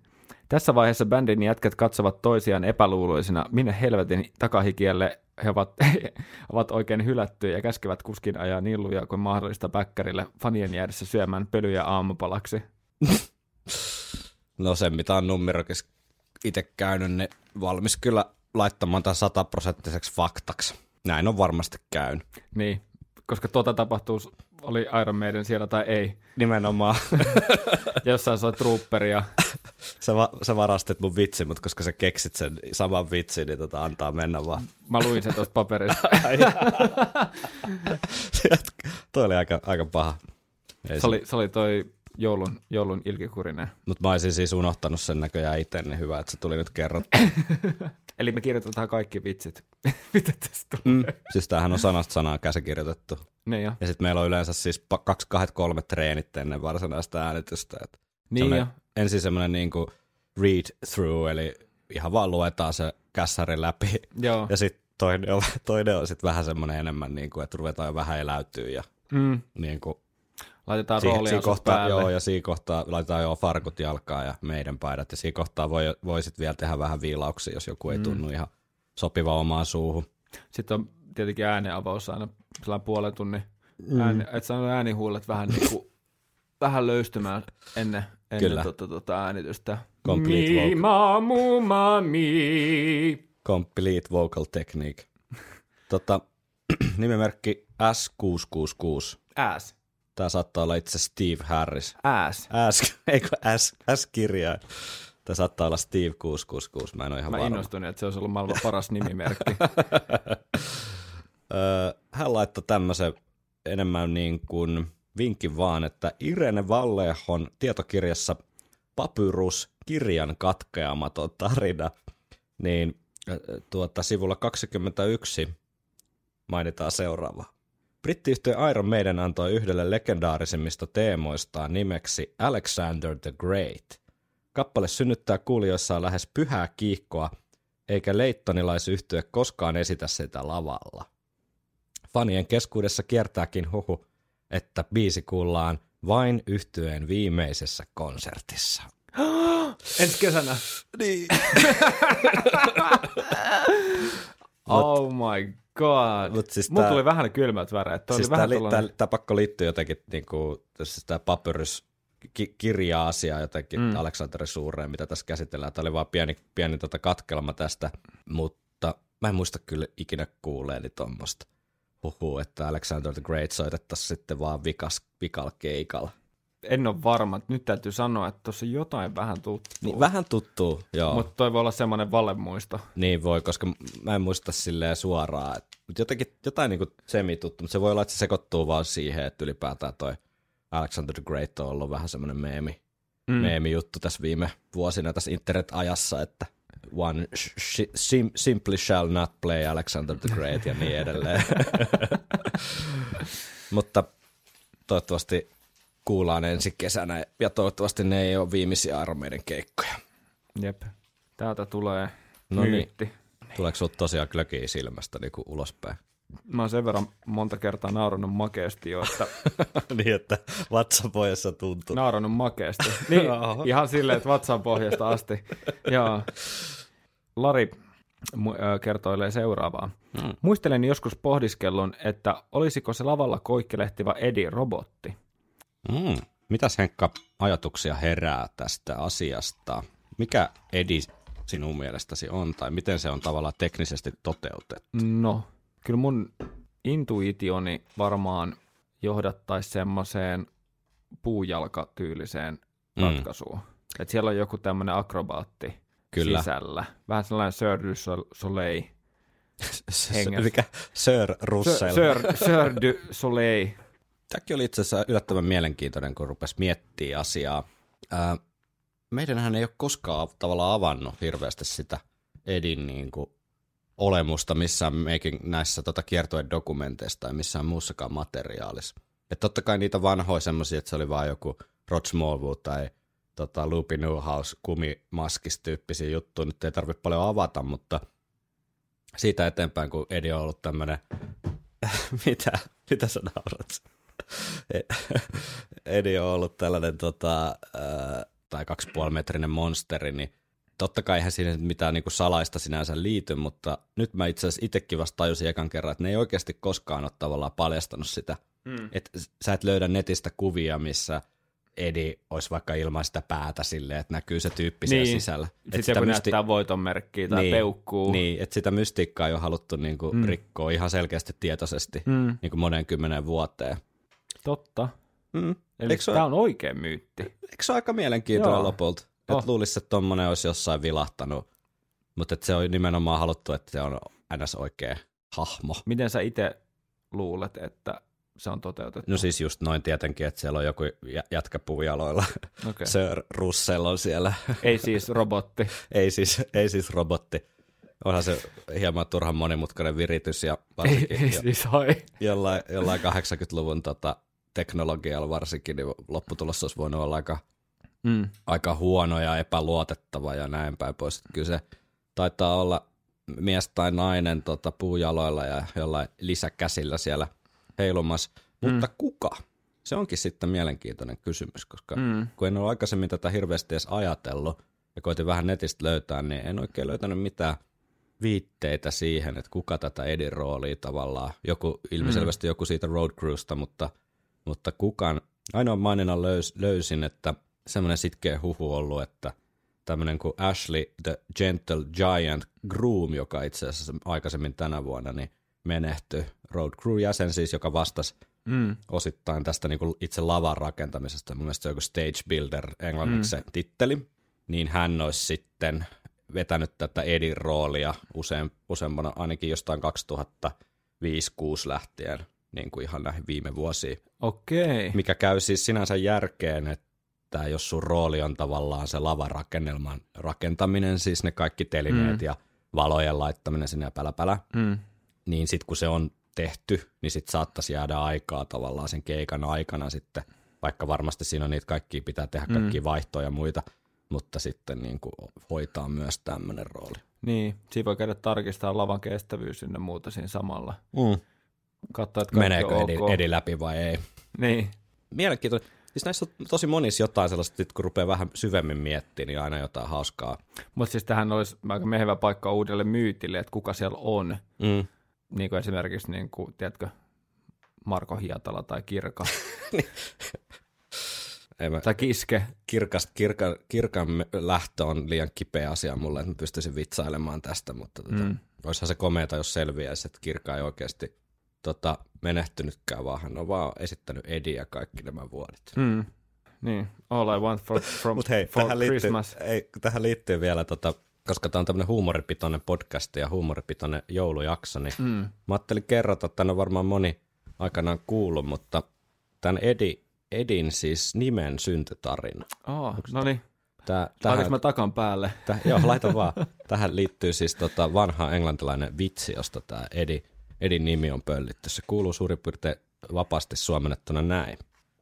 Tässä vaiheessa bändin jätkät katsovat toisiaan epäluuloisina, minne helvetin takahikielle he ovat, ovat oikein hylättyjä ja käskevät kuskin ajaa lujaa kuin mahdollista bäkkärille fanien jäädessä syömään pölyjä aamupalaksi. No sen, mitä on numerokis itse käynyt, niin valmis kyllä laittamaan tämän sataprosenttiseksi faktaksi. Näin on varmasti käynyt. Niin, koska tuota tapahtuu, oli Iron Maiden siellä tai ei. Nimenomaan. Jossain soi trooperia. sä, va- sä varastit mun vitsi, mutta koska sä keksit sen saman vitsin, niin tota antaa mennä vaan. Mä luin sen tuosta paperista. Toi oli aika, aika paha. Ei Se oli, se oli toi joulun, joulun ilkikurinen. Mutta mä olisin siis unohtanut sen näköjään itse, niin hyvä, että se tuli nyt kerrot. Eli me kirjoitetaan kaikki vitsit. Mitä tästä tulee? Mm. Siis tämähän on sanasta sanaa käsikirjoitettu. Niin jo. Ja sitten meillä on yleensä siis kaksi, kahdet, kolme treenit ennen varsinaista äänitystä. Et Niin jo. Ensin semmoinen niinku read through, eli ihan vaan luetaan se kässäri läpi. Joo. Ja sitten toinen on, toinen on sit vähän semmoinen enemmän, niinku, että ruvetaan jo vähän eläytyä ja Mm. niinku, Laitetaan Siihen, roolia siinä kohtaa, päälle. joo, ja siinä kohtaa laitetaan jo farkut jalkaan ja meidän paidat, ja siinä kohtaa voi, voi sit vielä tehdä vähän viilauksia, jos joku ei Mm. tunnu ihan sopiva omaan suuhun. Sitten on tietenkin ääniavaus aina sellainen puolen tunnin. Mm. Ääni, että saa äänihuulet vähän, niinku, vähän löystymään ennen, ennen Kyllä. tota, tota äänitystä. Complete mi, vocal. ma, mu, ma, mi. Complete Vocal Technique. tota, nimimerkki S666. Ass. Tämä saattaa olla itse Steve Harris. Ass. S, eikö S, S-kirjain. Tämä saattaa olla Steve 666, mä en ole ihan Mä varma. innostuin, että se olisi ollut maailman paras nimimerkki. Hän laittoi tämmöisen enemmän niin kuin vinkin vaan, että Irene Vallehon tietokirjassa Papyrus, kirjan katkeamaton tarina, niin tuota, sivulla 21 mainitaan seuraava. Brittiyhtiö Iron Maiden antoi yhdelle legendaarisimmista teemoistaan nimeksi Alexander the Great. Kappale synnyttää kuulijoissaan lähes pyhää kiihkoa, eikä leittonilaisyhtye koskaan esitä sitä lavalla. Fanien keskuudessa kiertääkin huhu, että biisi kuullaan vain yhtyeen viimeisessä konsertissa. Ensi kesänä. Niin. oh my god. mut siis Mulla tää- tuli vähän kylmät väreet. Toi Siis tämä, tuollainen... tämä, pakko liittyy jotenkin, niin kuin, siis tämä papyrus ki- kirja-asia jotenkin mm. Aleksanterin suureen, mitä tässä käsitellään. Tämä oli vaan pieni, pieni tota katkelma tästä, mutta mä en muista kyllä ikinä kuuleeni tuommoista huhuu, että Alexander the Great soitettaisiin sitten vaan vikas, vikalla keikalla. En ole varma. Nyt täytyy sanoa, että tuossa jotain vähän tuttuu. Niin, vähän tuttuu, joo. Mutta toi voi olla semmoinen valemuisto. Niin voi, koska mä en muista silleen suoraan. Mutta jotenkin, jotain niin semi-tuttu, mutta se voi olla, että se sekoittuu vaan siihen, että ylipäätään toi Alexander the Great on ollut vähän semmoinen meemi, mm. meemi-juttu tässä viime vuosina tässä internet-ajassa, että one sh- sh- sim- simply shall not play Alexander the Great ja niin edelleen. mutta toivottavasti kuullaan ensi kesänä ja toivottavasti ne ei ole viimeisiä Iron Maiden keikkoja. Jep. Täältä tulee No no niin. myytti. Tuleeko sinulla tosiaan glökiä silmästä niin kuin ulospäin? Mä oon sen verran monta kertaa naurannut makeasti jo, että niin, että vatsapojassa tuntuu. naurannut makeasti. Niin, ihan silleen, että vatsan pohjasta asti. Joo. Lari kertoilee seuraavaa. Mm. Muistelen joskus pohdiskellun, että olisiko se lavalla koikkelehtiva Edi robotti. Mm. Mitäs Henkka ajatuksia herää tästä asiasta? Mikä Edi sinun mielestäsi on, tai miten se on tavallaan teknisesti toteutettu? No, kyllä mun intuitioni varmaan johdattaisi semmoiseen puujalkatyyliseen Mm. ratkaisuun. Että siellä on joku tämmöinen akrobaatti Kyllä. sisällä. Vähän sellainen Sir du Sol- Soleil. Sir Russell. Sir, Sir du Soleil. Tämäkin oli itse asiassa yllättävän mielenkiintoinen, kun rupesi miettimään asiaa. Ää, meidänhän ei ole koskaan tavallaan avannut hirveästi sitä Edin niin kuin, olemusta missään meikin näissä tota, kiertojen dokumenteissa tai missään muussakaan materiaalissa. Et totta kai niitä vanhoja semmoisia, että se oli vaan joku Rod Smallwood tai tota, Loopy Newhouse kumimaskis tyyppisiä juttuja. Nyt ei tarvitse paljon avata, mutta siitä eteenpäin, kun Edi on ollut tämmöinen, mitä, mitä sä naurat? Edi on ollut tällainen tota, tai kaksi puoli metrinen monsteri, niin totta kai eihän siinä mitään niin kuin salaista sinänsä liity, mutta nyt mä itse asiassa itsekin vasta tajusin ekan kerran, että ne ei oikeasti koskaan ole tavallaan paljastanut sitä. Mm. Että sä et löydä netistä kuvia, missä Edi olisi vaikka ilman sitä päätä silleen, että näkyy se tyyppi siellä Niin. sisällä. Sitten sitä mysti... näyttää voiton merkkiä tai niin, peukkuu. Niin, että sitä mystiikkaa ei ole haluttu niinku mm. rikkoa ihan selkeästi tietoisesti Mm. niinku monen kymmenen vuoteen. Totta. Mm. Eli Eikö se, tämä on oikein myytti. eikö se ole aika mielenkiintoinen Joo. lopulta? Oh. Että luulisi, että tommonen olisi jossain vilahtanut, mutta että se on nimenomaan haluttu, että se on ns. oikea hahmo. Miten sä itse luulet, että se on toteutettu? No siis just noin tietenkin, että siellä on joku jä- jätkä puujaloilla. okay. Sir Russell on siellä. Ei siis robotti. ei, siis, ei siis robotti. Onhan se hieman turhan monimutkainen viritys ja ei, varsinkin ei jo- siis jollain, jollain 80-luvun tota, teknologialla varsinkin, niin lopputulos olisi voinut olla aika, Mm. aika huono ja epäluotettava ja näin päin pois. Että Kyllä se taitaa olla mies tai nainen tota, puujaloilla ja jollain lisäkäsillä siellä heilumassa. Mm. Mutta kuka? Se onkin sitten mielenkiintoinen kysymys, koska mm. kun en ole aikaisemmin tätä hirveästi edes ajatellut ja koitin vähän netistä löytää, niin en oikein löytänyt mitään viitteitä siihen, että kuka tätä Edin roolia tavallaan, joku ilmiselvästi joku siitä Road Crewsta, mutta, mutta kukaan, ainoa maininnan löys, löysin, että semmoinen sitkeä huhu ollut, että tämmöinen kuin Ashley the Gentle Giant Groom, joka itse asiassa aikaisemmin tänä vuonna niin menehtyi, Road Crew jäsen siis, joka vastasi Mm. osittain tästä niin kuin itse lavan rakentamisesta, mun mielestä se on joku stage builder englanniksi se titteli, niin hän olisi sitten vetänyt tätä Edin roolia usein, useampana ainakin jostain 2005-2006 lähtien, niin kuin ihan näihin viime vuosiin. Okei. Mikä käy siis sinänsä järkeen, että jos sun rooli on tavallaan se lavarakennelman rakentaminen, siis ne kaikki telineet mm. ja valojen laittaminen sinne ja pälä, pälä Mm. niin sitten kun se on tehty, niin sitten saattaisi jäädä aikaa tavallaan sen keikan aikana sitten, vaikka varmasti siinä on niitä kaikkia, pitää tehdä mm. vaihtoja ja muita, mutta sitten niin kuin hoitaa myös tämmöinen rooli. Niin, siinä voi käydä tarkistaa lavan kestävyys ynnä muuta siinä samalla. Mm. Katsoa, että Meneekö on edi, ok. edi läpi vai ei. Niin. Mielenkiintoinen. Siis näissä on tosi monissa jotain sellaista, että kun rupeaa vähän syvemmin miettimään, niin aina jotain hauskaa. Mutta siis tähän olisi aika mehevä paikka uudelle myytille, että kuka siellä on. Mm. Niin kuin esimerkiksi, niin kuin, tiedätkö, Marko Hietala tai Kirka Ei mä, tai Kiske. kirkas, kirka, kirkan lähtö on liian kipeä asia mulle, että mä pystyisin vitsailemaan tästä, mutta tota, Mm. mm. olisihan se komeata, jos selviäisi, että kirkka ei oikeasti tota, menehtynytkään, vaan hän on vaan esittänyt Ediä kaikki nämä vuodet. Mm. Niin, all I want for, from, Mutta hei, for tähän liittyy, Christmas. ei, tähän liittyy vielä, tota, koska tämä on tämmöinen huumoripitoinen podcast ja huumoripitoinen joulujakso, niin Mm. mä ajattelin kerrota, että on varmaan moni aikanaan kuullut, mutta tämän Edi, Edin siis nimen syntytarina. Oh, no niin, Tää, mä takan päälle? Täh, joo, laita vaan. Tähän liittyy siis tota vanha englantilainen vitsi, josta tämä Edi, Edin nimi on pöllitty. Se kuuluu suurin piirtein vapaasti suomennettuna näin.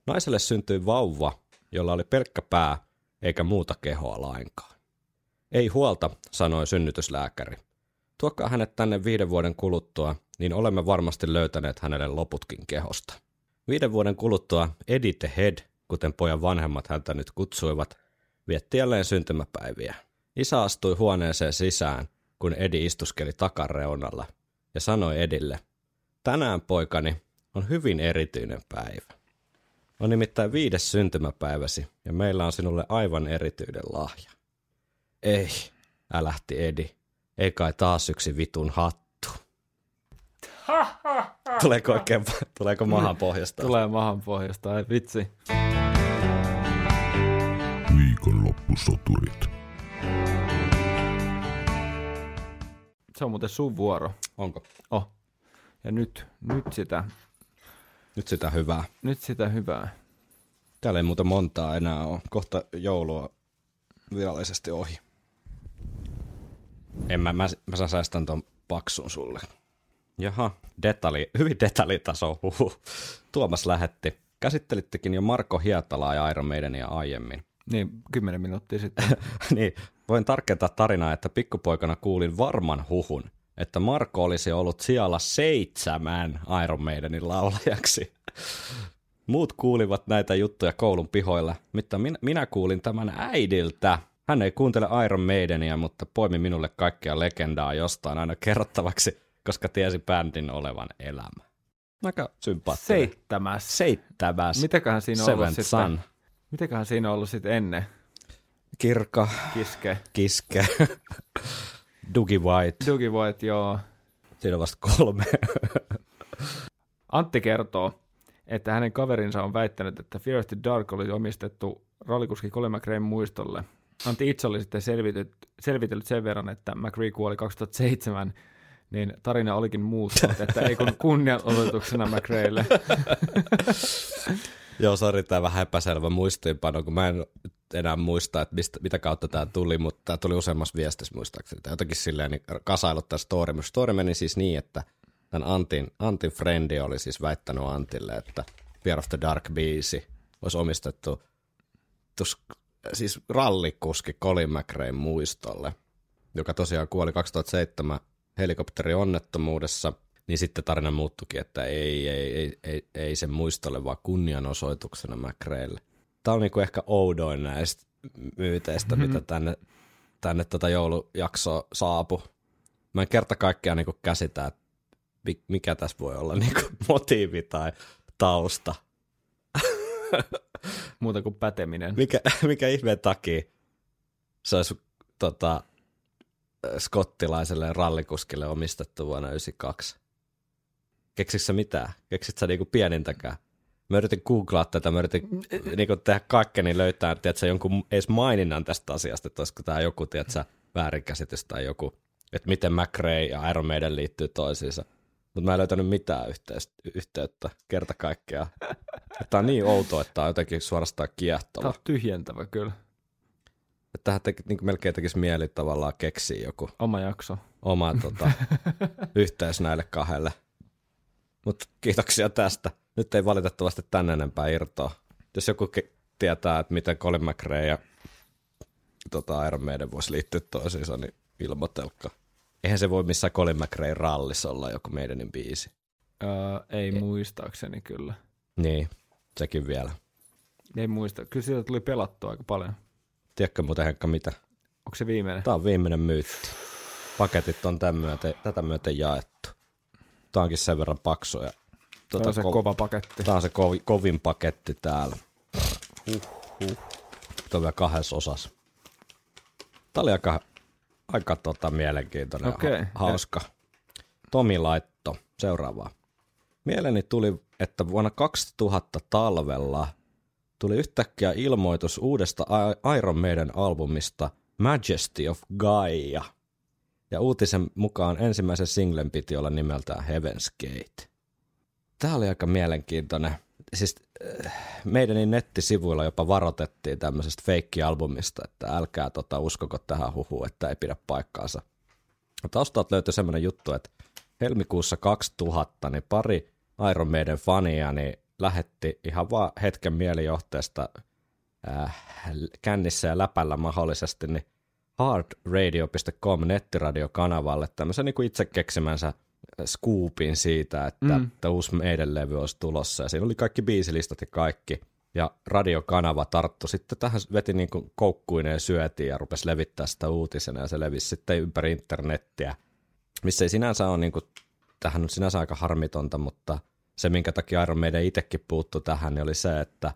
Naiselle syntyi vauva, jolla oli pelkkä pää eikä muuta kehoa lainkaan. Ei huolta, sanoi synnytyslääkäri. Tuokaa hänet tänne viiden vuoden kuluttua, niin olemme varmasti löytäneet hänelle loputkin kehosta. Viiden vuoden kuluttua Eddie the Head, kuten pojan vanhemmat häntä nyt kutsuivat, vietti jälleen syntymäpäiviä. Isä astui huoneeseen sisään, kun Edi istuskeli takareunalla, ja sanoi Edille, tänään poikani on hyvin erityinen päivä. On nimittäin viides syntymäpäiväsi, ja meillä on sinulle aivan erityinen lahja. Ei, älähti Edi. Ei kai taas yksi vitun hattu. Tuleeko oikein, tuleeko mahan pohjasta? Tulee mahan pohjasta, ei vitsi. Viikonloppusoturit. Se on muuten sun vuoro. Onko? Oh. Ja nyt, nyt sitä, Nyt sitä hyvää. nyt sitä hyvää. Täällä ei muuta montaa enää ole. Kohta joulua virallisesti ohi. En mä, mä, mä säästän ton paksun sulle. Jaha, detalji, hyvin detaljitaso. Huhu. Tuomas lähetti. Käsittelittekin jo Marko Hietalaa ja Iron Maidenia aiemmin. Niin, kymmenen minuuttia sitten. niin, voin tarkentaa tarinaa, että pikkupoikana kuulin varman huhun, että Marko olisi ollut sijalla seitsemän Iron Maidenin laulajaksi. Muut kuulivat näitä juttuja koulun pihoilla, mutta minä, minä kuulin tämän äidiltä. Hän ei kuuntele Iron Maidenia, mutta poimi minulle kaikkea legendaa jostain aina kerrottavaksi, koska tiesi bändin olevan elämä. Aika sympaattinen. Seitsemäs. Seitsemäs. Mitäköhän siinä on ollut sitten? Son. Mitäköhän siinä on ollut sitten ennen? Kirka, Kiske. Kiske, Dugi White. Dougie White, joo. Siinä on vasta kolme. Antti kertoo, että hänen kaverinsa on väittänyt, että Fear of the Dark oli omistettu rallikuski Colin McRaen muistolle. Antti itse oli sitten selvitellyt, selvitellyt sen verran, että McRae kuoli 2007, niin tarina olikin muuttunut, että ei kun kunnianosoituksena McRaelle. Joo, sori, tämä vähän epäselvä muistiinpano, kun mä en enää muista, että mistä, mitä kautta tämä tuli, mutta tämä tuli useammassa viestissä muistaakseni. Tai jotenkin silleen niin kasailut tämä story. Story meni siis niin, että tämän Antin, Antin frendi oli siis väittänyt Antille, että Fear of the Dark biisi olisi omistettu tus, siis rallikuski Colin McRaen muistolle, joka tosiaan kuoli 2007 helikopterionnettomuudessa, niin sitten tarina muuttukin, että ei, ei, ei, ei, ei sen muistolle, vaan kunnianosoituksena McRaelle. Tämä on niinku ehkä oudoin näistä myyteistä, mm-hmm. mitä tänne, tänne tota joulujaksoa saapu. Mä en kerta kaikkiaan niinku käsitä, että mi- mikä tässä voi olla niinku motiivi tai tausta. Muuta kuin päteminen. Mikä, mikä ihmeen takia se olisi tota, skottilaiselle rallikuskille omistettu vuonna 1992? Keksitkö sä mitään? Keksitkö sä niinku pienintäkään? Mä yritin googlaa tätä, mä yritin niinku tehdä kaikkeni löytää, tiedätkö, jonkun edes maininnan tästä asiasta, että olisiko tämä joku, tiedätkö, väärinkäsitys tai joku, että miten McRae ja Iron Maiden liittyy toisiinsa. Mutta mä en löytänyt mitään yhteistä, yhteyttä kerta kaikkea. Tämä on niin outoa, että tämä on jotenkin suorastaan Tämä kiehtova. on tyhjentävä kyllä. Että tähän teki, niin melkein tekisi mieli tavallaan keksiä joku Oma jakso. oma tota, yhteys näille kahdelle. Mutta kiitoksia tästä. Nyt ei valitettavasti tänne enempää irtoa. Jos joku ke- tietää, että miten Colin McRae ja tota, Iron Maiden voisi liittyä toisiinsa, niin ilmoitelkaa. Eihän se voi missään Colin McRae rallissa olla joku meidänin biisi. Öö, ei muistaakseni kyllä. Niin, sekin vielä. Ei muista. Kyllä siitä tuli pelattua aika paljon. Tiedätkö muuten Henkka mitä? Onko se viimeinen? Tämä on viimeinen myytti. Paketit on tämän myöten, tätä myöten jaettu. Tämä onkin sen verran paksu. Ja, Tämä on se ko- kova paketti. Tämä on se kovi, kovin paketti täällä. Huh, huh. Tämä on vielä kahdessa osassa. Tämä oli aika, aika tota, mielenkiintoinen, Okei. ha- hauska. Tomi laitto seuraavaa. Mieleni tuli, että vuonna 2000 talvella tuli yhtäkkiä ilmoitus uudesta Iron Maiden albumista Majesty of Gaia. Ja uutisen mukaan ensimmäisen singlen piti olla nimeltään Heaven's Gate. Tämä oli aika mielenkiintoinen. Siis äh, meidän nettisivuilla jopa varoitettiin tämmöisestä feikkialbumista, että älkää tota, uskoko tähän huhuun, että ei pidä paikkaansa. Taustalta löytyi semmoinen juttu, että helmikuussa 2000 niin pari Iron Maiden fania niin lähetti ihan vaan hetken mielijohteesta äh, kännissä ja läpällä mahdollisesti niin hardradio.com nettiradiokanavalle tämmöisen niin kuin itse keksimänsä scoopin siitä, että, mm. että uusi meidän levy olisi tulossa. Ja siinä oli kaikki biisilistat ja kaikki. Ja radiokanava tarttu sitten tähän, veti niin kuin koukkuineen syötiin ja rupesi levittää sitä uutisena ja se levisi sitten ympäri internettiä. Missä ei sinänsä ole, niin kuin, tähän on sinänsä aika harmitonta, mutta se minkä takia Iron Maiden itsekin puuttu tähän, niin oli se, että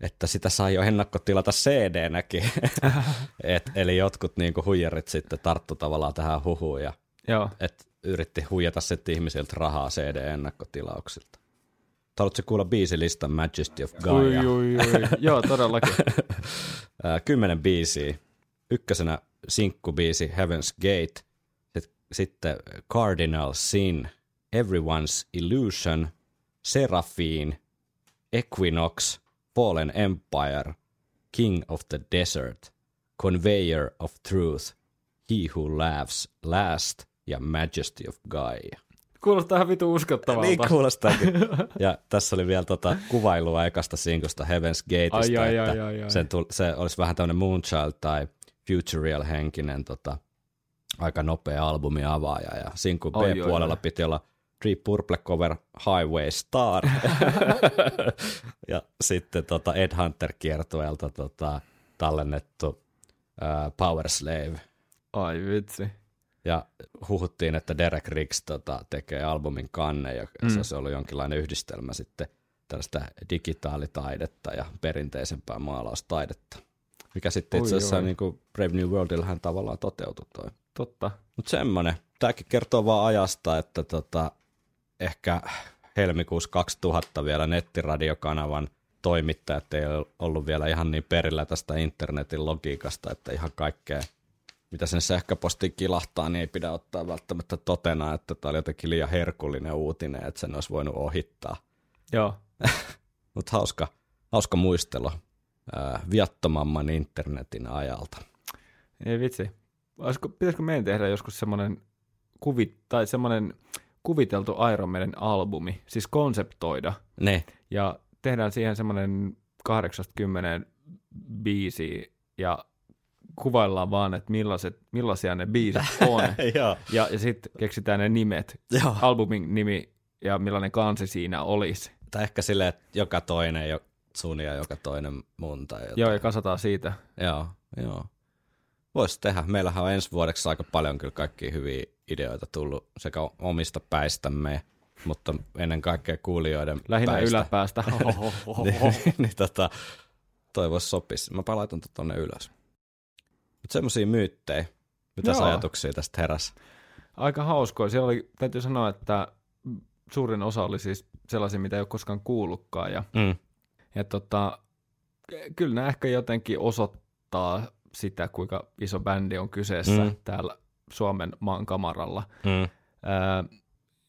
että sitä saa jo ennakkotilata CD-näkin. Et, eli jotkut niinku huijarit sitten tarttu tavallaan tähän huhuun ja Joo. et yritti huijata sitten ihmisiltä rahaa CD-ennakkotilauksilta. Haluatko kuulla biisilistan Majesty of Gaia? Ui, ui, ui. Joo, todellakin. Kymmenen biisiä. Ykkösenä sinkkubiisi Heaven's Gate, Sit- sitten Cardinal Sin, Everyone's Illusion, Seraphine, Equinox, Fallen Empire, King of the Desert, Conveyor of Truth, He Who Laughs Last ja Majesty of Gaia. Kuulostaa ihan vitu uskottavalta. Niin kuulostaakin. Ja tässä oli vielä tota kuvailua ekasta sinkusta Heaven's Gateista, Ai, ai, että ai, ai, ai. Sen tul- se olisi vähän tämmöinen Moonchild tai Futureal henkinen tota, aika nopea albumi avaaja. Ja sinkun B-puolella piti olla Deep Purple cover Highway Star. ja sitten tota Ed Hunter kiertueelta tota, tallennettu ää, Power Slave. Ai vitsi. Ja huhuttiin, että Derek Riggs tota, tekee albumin kanne, ja mm. se olisi ollut jonkinlainen yhdistelmä sitten tällaista digitaalitaidetta ja perinteisempää maalaustaidetta. Mikä sitten itse asiassa niin kuin Brave New Worldillahan tavallaan toteutui toi. Totta. Mutta semmonen. Tämäkin kertoo vaan ajasta, että tota, ehkä helmikuussa 2000 vielä nettiradiokanavan toimittajat ei ole ollut vielä ihan niin perillä tästä internetin logiikasta, että ihan kaikkea, mitä sen sähköpostiin kilahtaa, niin ei pidä ottaa välttämättä totena, että tämä oli jotenkin liian herkullinen uutinen, että sen olisi voinut ohittaa. Joo. Mutta hauska, hauska muistelo ää, viattomamman internetin ajalta. Ei vitsi. Olisiko, pitäisikö meidän tehdä joskus semmoinen kuvi, tai semmoinen kuviteltu Iron Maiden albumi, siis konseptoida, Ne, ja tehdään siihen semmoinen 80 biisiä, ja kuvaillaan vaan, että millaiset, millaisia ne biisit on, joo. ja, ja sitten keksitään ne nimet, joo. albumin nimi ja millainen kansi siinä olisi. Tai ehkä silleen, että joka toinen jo, sun ja joka toinen mun tai jotain. Joo, ja kasataan siitä. Joo, joo. Voisi tehdä. Meillähän on ensi vuodeksi aika paljon kyllä kaikkia hyviä ideoita tullut sekä omista päistämme, mutta ennen kaikkea kuulijoiden Lähinnä päistä. yläpäästä. niin, niin tota, toi voisi sopisi. Mä palaitan tota tonne ylös. Mutta semmosia myyttejä. Mitäs Joo. ajatuksia tästä heräs? Aika hauskoja. Siellä oli, täytyy sanoa, että suurin osa oli siis sellaisia, mitä ei ole koskaan kuullutkaan. Ja, Mm. ja tota, kyllä nämä ehkä jotenkin osoittaa sitä, kuinka iso bändi on kyseessä Mm. täällä Suomen maan kamaralla. Mm.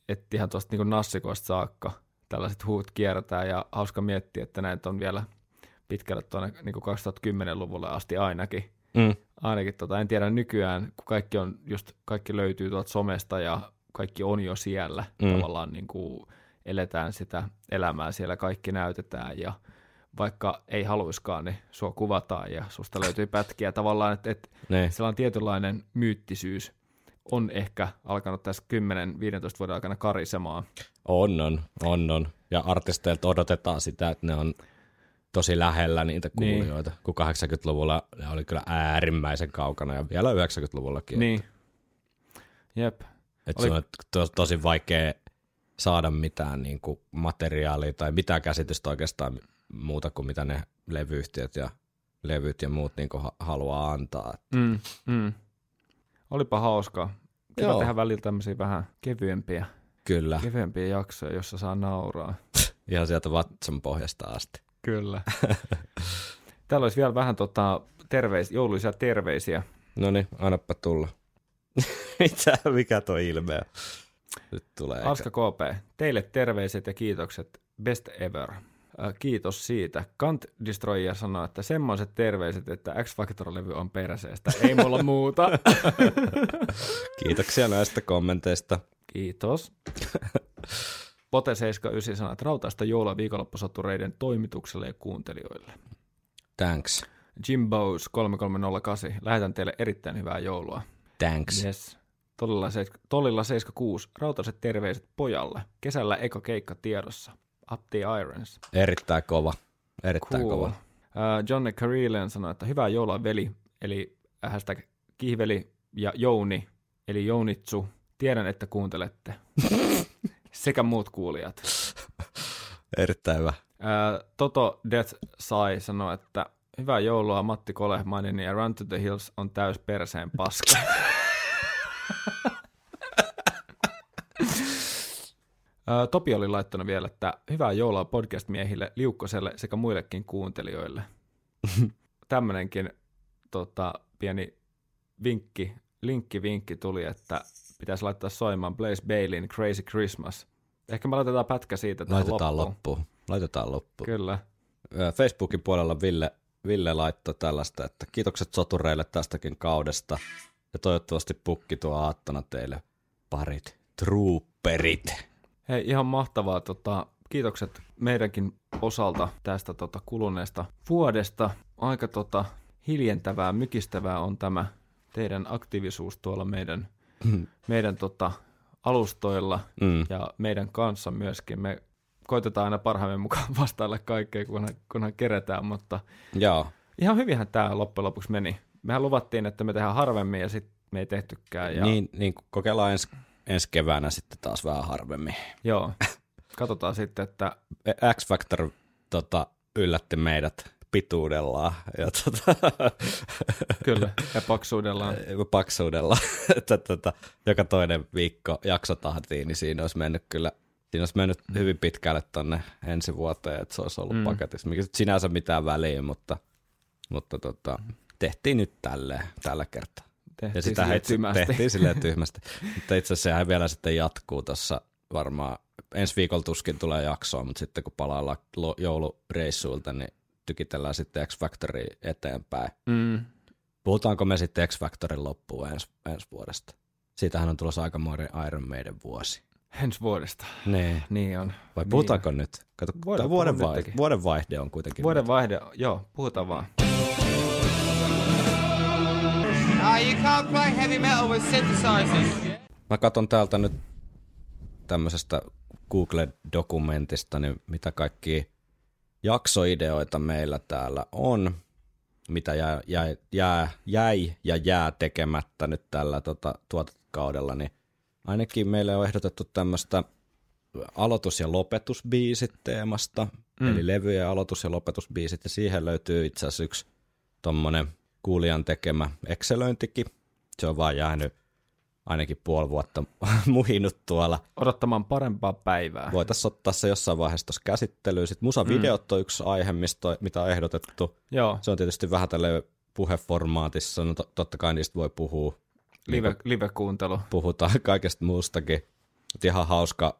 Että ihan tuosta niin nassikoista saakka tällaiset huut kiertää ja hauska miettiä, että näitä on vielä pitkälle tuonne niin 2010-luvulle asti ainakin. Mm. Ainakin tota, en tiedä nykyään, kun kaikki, on just, kaikki löytyy tuolta somesta ja kaikki on jo siellä, mm. tavallaan niin kuin eletään sitä elämää, siellä kaikki näytetään ja vaikka ei haluiskaan, niin sua kuvataan ja susta löytyy pätkiä tavallaan, että, että Niin. sellainen tietynlainen myyttisyys on ehkä alkanut tässä 10-15 vuoden aikana karisemaan. On, on, on, on. Ja artisteilta odotetaan sitä, että ne on tosi lähellä niitä Niin. kuulijoita, kun 80-luvulla ne oli kyllä äärimmäisen kaukana ja vielä 90-luvullakin. Niin. Jep. Että Oli- se on to, tosi vaikea saada mitään niin kuin materiaalia tai mitään käsitystä oikeastaan muuta kuin mitä ne levyyhtiöt ja levyt ja muut niin haluaa antaa. Mm, mm. Olipa hauskaa. Kiva Joo. tehdä välillä tämmöisiä vähän kevyempiä, Kyllä, kevyempiä jaksoja, jossa saa nauraa. ihan sieltä vatsan pohjasta asti. Kyllä. Täällä olisi vielä vähän tota, terveis, jouluisia terveisiä. No niin, annappa tulla. Mitä, mikä tuo ilme on? Nyt tulee. eikä- Aska KP, teille terveiset ja kiitokset. Best ever. Äh, kiitos siitä. Kant Destroyer sanoi, että semmoiset terveiset, että X Factor-levy on perseestä. Ei mulla muuta. Kiitoksia näistä kommenteista. Kiitos. Pote79 sanoi, että rautaista joulua viikonloppusotureiden toimitukselle ja kuuntelijoille. Thanks. Jim Bowes 3308, lähetän teille erittäin hyvää joulua. Thanks. Yes. Tolilla, seit- Tolilla 76, rautaiset terveiset pojalle. Kesällä eka keikka tiedossa. Up the Irons. Erittäin kova. Erittäin Cool. kova. Uh, Johnny Carillion sanoi, että hyvää joulua veli, eli hashtag kihveli ja Jouni, eli Jounitsu. Tiedän, että kuuntelette. Sekä muut kuulijat. Erittäin hyvä. Uh, Toto Death Sai sanoi, että hyvää joulua Matti Kolehmainen ja Run to the Hills on täys perseen paska. Ö, Topi oli laittanut vielä, että hyvää joulua podcast-miehille, Liukkoselle sekä muillekin kuuntelijoille. Tämmöinenkin tota, pieni vinkki, linkki vinkki tuli, että pitäisi laittaa soimaan Blaze Baileyn Crazy Christmas. Ehkä me laitetaan pätkä siitä tähän Laitetaan loppuun. loppuun. Laitetaan loppuun. Kyllä. Facebookin puolella Ville, Ville laittoi tällaista, että kiitokset sotureille tästäkin kaudesta. Ja toivottavasti pukki tuo aattona teille parit trooperit. Hei, ihan mahtavaa. Tota, kiitokset meidänkin osalta tästä tota, kuluneesta vuodesta. Aika tota, hiljentävää, mykistävää on tämä teidän aktiivisuus tuolla meidän, meidän tota, alustoilla Mm. ja meidän kanssa myöskin. Me koitetaan aina parhaamme mukaan vastailla kaikkeen, kunhan, kunhan keretään, mutta Joo, ihan hyvinhän tämä loppujen lopuksi meni. Mehän luvattiin, että me tehdään harvemmin ja sitten me ei tehtykään. Ja... Niin, niin kokeillaan ensi, ensi keväänä sitten taas vähän harvemmin. Joo, katsotaan sitten, että X Factor tota, yllätti meidät pituudellaan ja tota, kyllä, ja paksuudellaan. paksuudella, että tota, joka toinen viikko jaksotahtiin, niin siinä olisi mennyt kyllä Siinä olisi mennyt hyvin pitkälle tonne ensi vuoteen, että se olisi ollut mm. paketissa, mikä sinänsä mitään väliä, mutta, mutta tota, tehtiin nyt tälleen, tällä kertaa. Tehtiin ja sitä silleen tyhmästi. tehtiin silleen tyhmästi. mutta itse asiassa sehän vielä sitten jatkuu tuossa varmaan, ensi viikolla tuskin tulee jaksoa, mutta sitten kun palaillaan joulureissuilta, niin tykitellään sitten X Factory eteenpäin. Mm. Puhutaanko me sitten X Factorin loppuun ensi, ensi vuodesta? Siitähän on tulossa aikamoinen Iron Maiden vuosi. Ensi vuodesta. Nee. Niin on. Vai puhutaanko nyt? Kato, Voidaan vuoden, puhua vai, nytkin. vuoden vaihde on kuitenkin. Vuoden vaihde, joo, puhutaan vaan. Ah, you can't play heavy metal with synthesizers. Mä katson täältä nyt tämmöisestä Google-dokumentista, niin mitä kaikki jaksoideoita meillä täällä on, mitä jää, jää, jää, jäi ja jää tekemättä nyt tällä tota, tuotantokaudella, niin ainakin meille on ehdotettu tämmöistä aloitus- ja lopetusbiisit teemasta, mm. eli levyjen aloitus- ja lopetusbiisit, ja siihen löytyy itse asiassa yksi tommonen kuulijan tekemä Excelöintikin. Se on vaan jäänyt ainakin puoli vuotta muhinut tuolla. Odottamaan parempaa päivää. Voitaisiin ottaa se jossain vaiheessa tuossa käsittelyyn. Sitten musavideot on yksi aihe, mistä, mitä on ehdotettu. Joo, Se on tietysti vähän tälle puheformaatissa, no to- totta kai niistä voi puhua. live, live-kuuntelu. Puhutaan kaikesta muustakin. Mut ihan hauska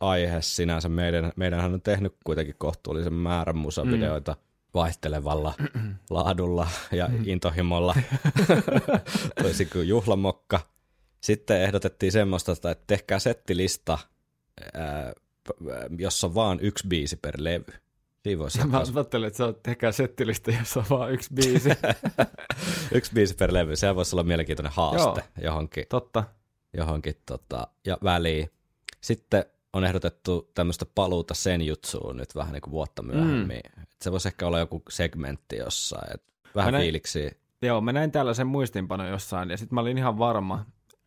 aihe sinänsä. Meidän, meidänhän on tehnyt kuitenkin kohtuullisen määrän musavideoita mm. Vaihtelevalla laadulla ja intohimolla. Toisin kuin juhlamokka. Sitten ehdotettiin semmoista, että tehkää settilista, jossa on vaan yksi biisi per levy. Siinä voisi Mä ajattelin, että sä oot tehkää settilistä, jossa on vaan yksi biisi. yksi biisi per levy. Sehän voisi olla mielenkiintoinen haaste Joo. johonkin, Totta. johonkin tota, ja väliin. Sitten on ehdotettu tämmöistä paluuta sen jutsuun nyt vähän niin kuin vuotta myöhemmin. Mm. Se voisi ehkä olla joku segmentti jossain. Et vähän näin- fiiliksiä. Joo, mä näin tällaisen muistinpanon jossain, ja sitten mä olin ihan varma,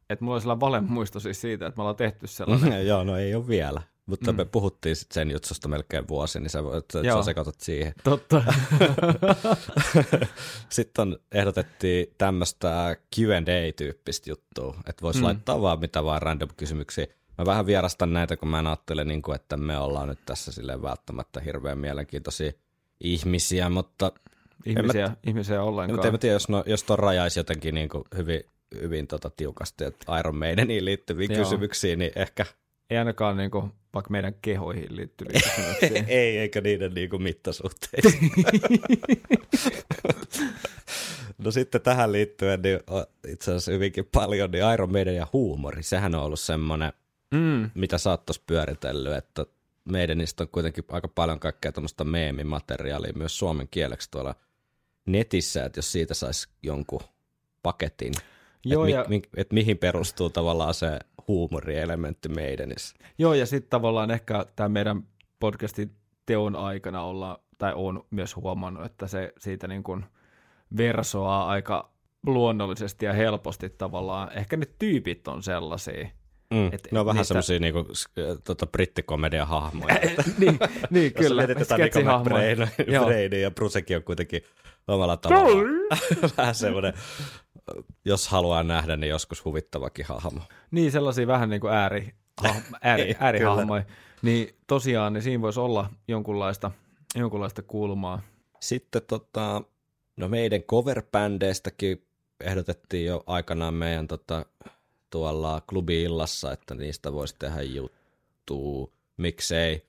että mulla oli sellainen valemuisto siis siitä, että me ollaan tehty sellainen. Joo, no ei ole vielä. Mutta mm. me puhuttiin sit sen jutsusta melkein vuosi, niin sä, voit, sä sekoitat siihen. Totta. Sitten on, ehdotettiin tämmöistä Q&A-tyyppistä juttua, että voisi mm. laittaa vaan mitä vaan random kysymyksiä. Mä vähän vierastan näitä, kun mä en ajattele, niin kuin, että me ollaan nyt tässä silleen välttämättä hirveän mielenkiintoisia ihmisiä, mutta ihmisiä, ihmisiä en, ollenkaan. mutta en mä tiedä, jos, no, jos ton rajaisi jotenkin niin kuin hyvin, hyvin tota, tiukasti, että Iron Maideniin liittyviä Joo. kysymyksiä, niin ehkä Ei ainakaan niin kuin, vaikka meidän kehoihin liittyviä kysymyksiä. ei, eikä niiden niinku mittasuhteisiin. no sitten tähän liittyen niin itse asiassa hyvinkin paljon niin Iron Maiden ja huumori. Sehän on ollut semmoinen, mm, mitä sä oot pyöritellyt, että Maidenistä on kuitenkin aika paljon kaikkea tämmöistä meemimateriaalia myös suomen kieleksi tuolla netissä, että jos siitä saisi jonkun paketin, Joo, että ja- mi, mi, et mihin perustuu tavallaan se huumorielementti Maidenissä. Joo, ja sitten tavallaan ehkä tämä meidän podcastin teon aikana olla, tai on myös huomannut, että se siitä niin kuin versoaa aika luonnollisesti ja helposti tavallaan. Ehkä ne tyypit on sellaisia. Mm, Et ne on vähän niistä- semmoisia niinku, s- tota, brittikomedian hahmoja. niin, niin Jos kyllä. mietitään Nico sketsihahmoja. McBrain Joo. Brainin ja Brucekin on kuitenkin omalla tavallaan vähän semmoinen, jos haluaa nähdä, niin joskus huvittavakin hahmo. Niin, sellaisia vähän niin kuin ääri, ääri, Niin, äärihahmoja. Niin tosiaan, niin siinä voisi olla jonkunlaista, jonkunlaista kulmaa. Sitten tota, no meidän cover-bändeistäkin ehdotettiin jo aikanaan meidän tota, tuolla klubi-illassa, että niistä voisi tehdä juttua. Miksei?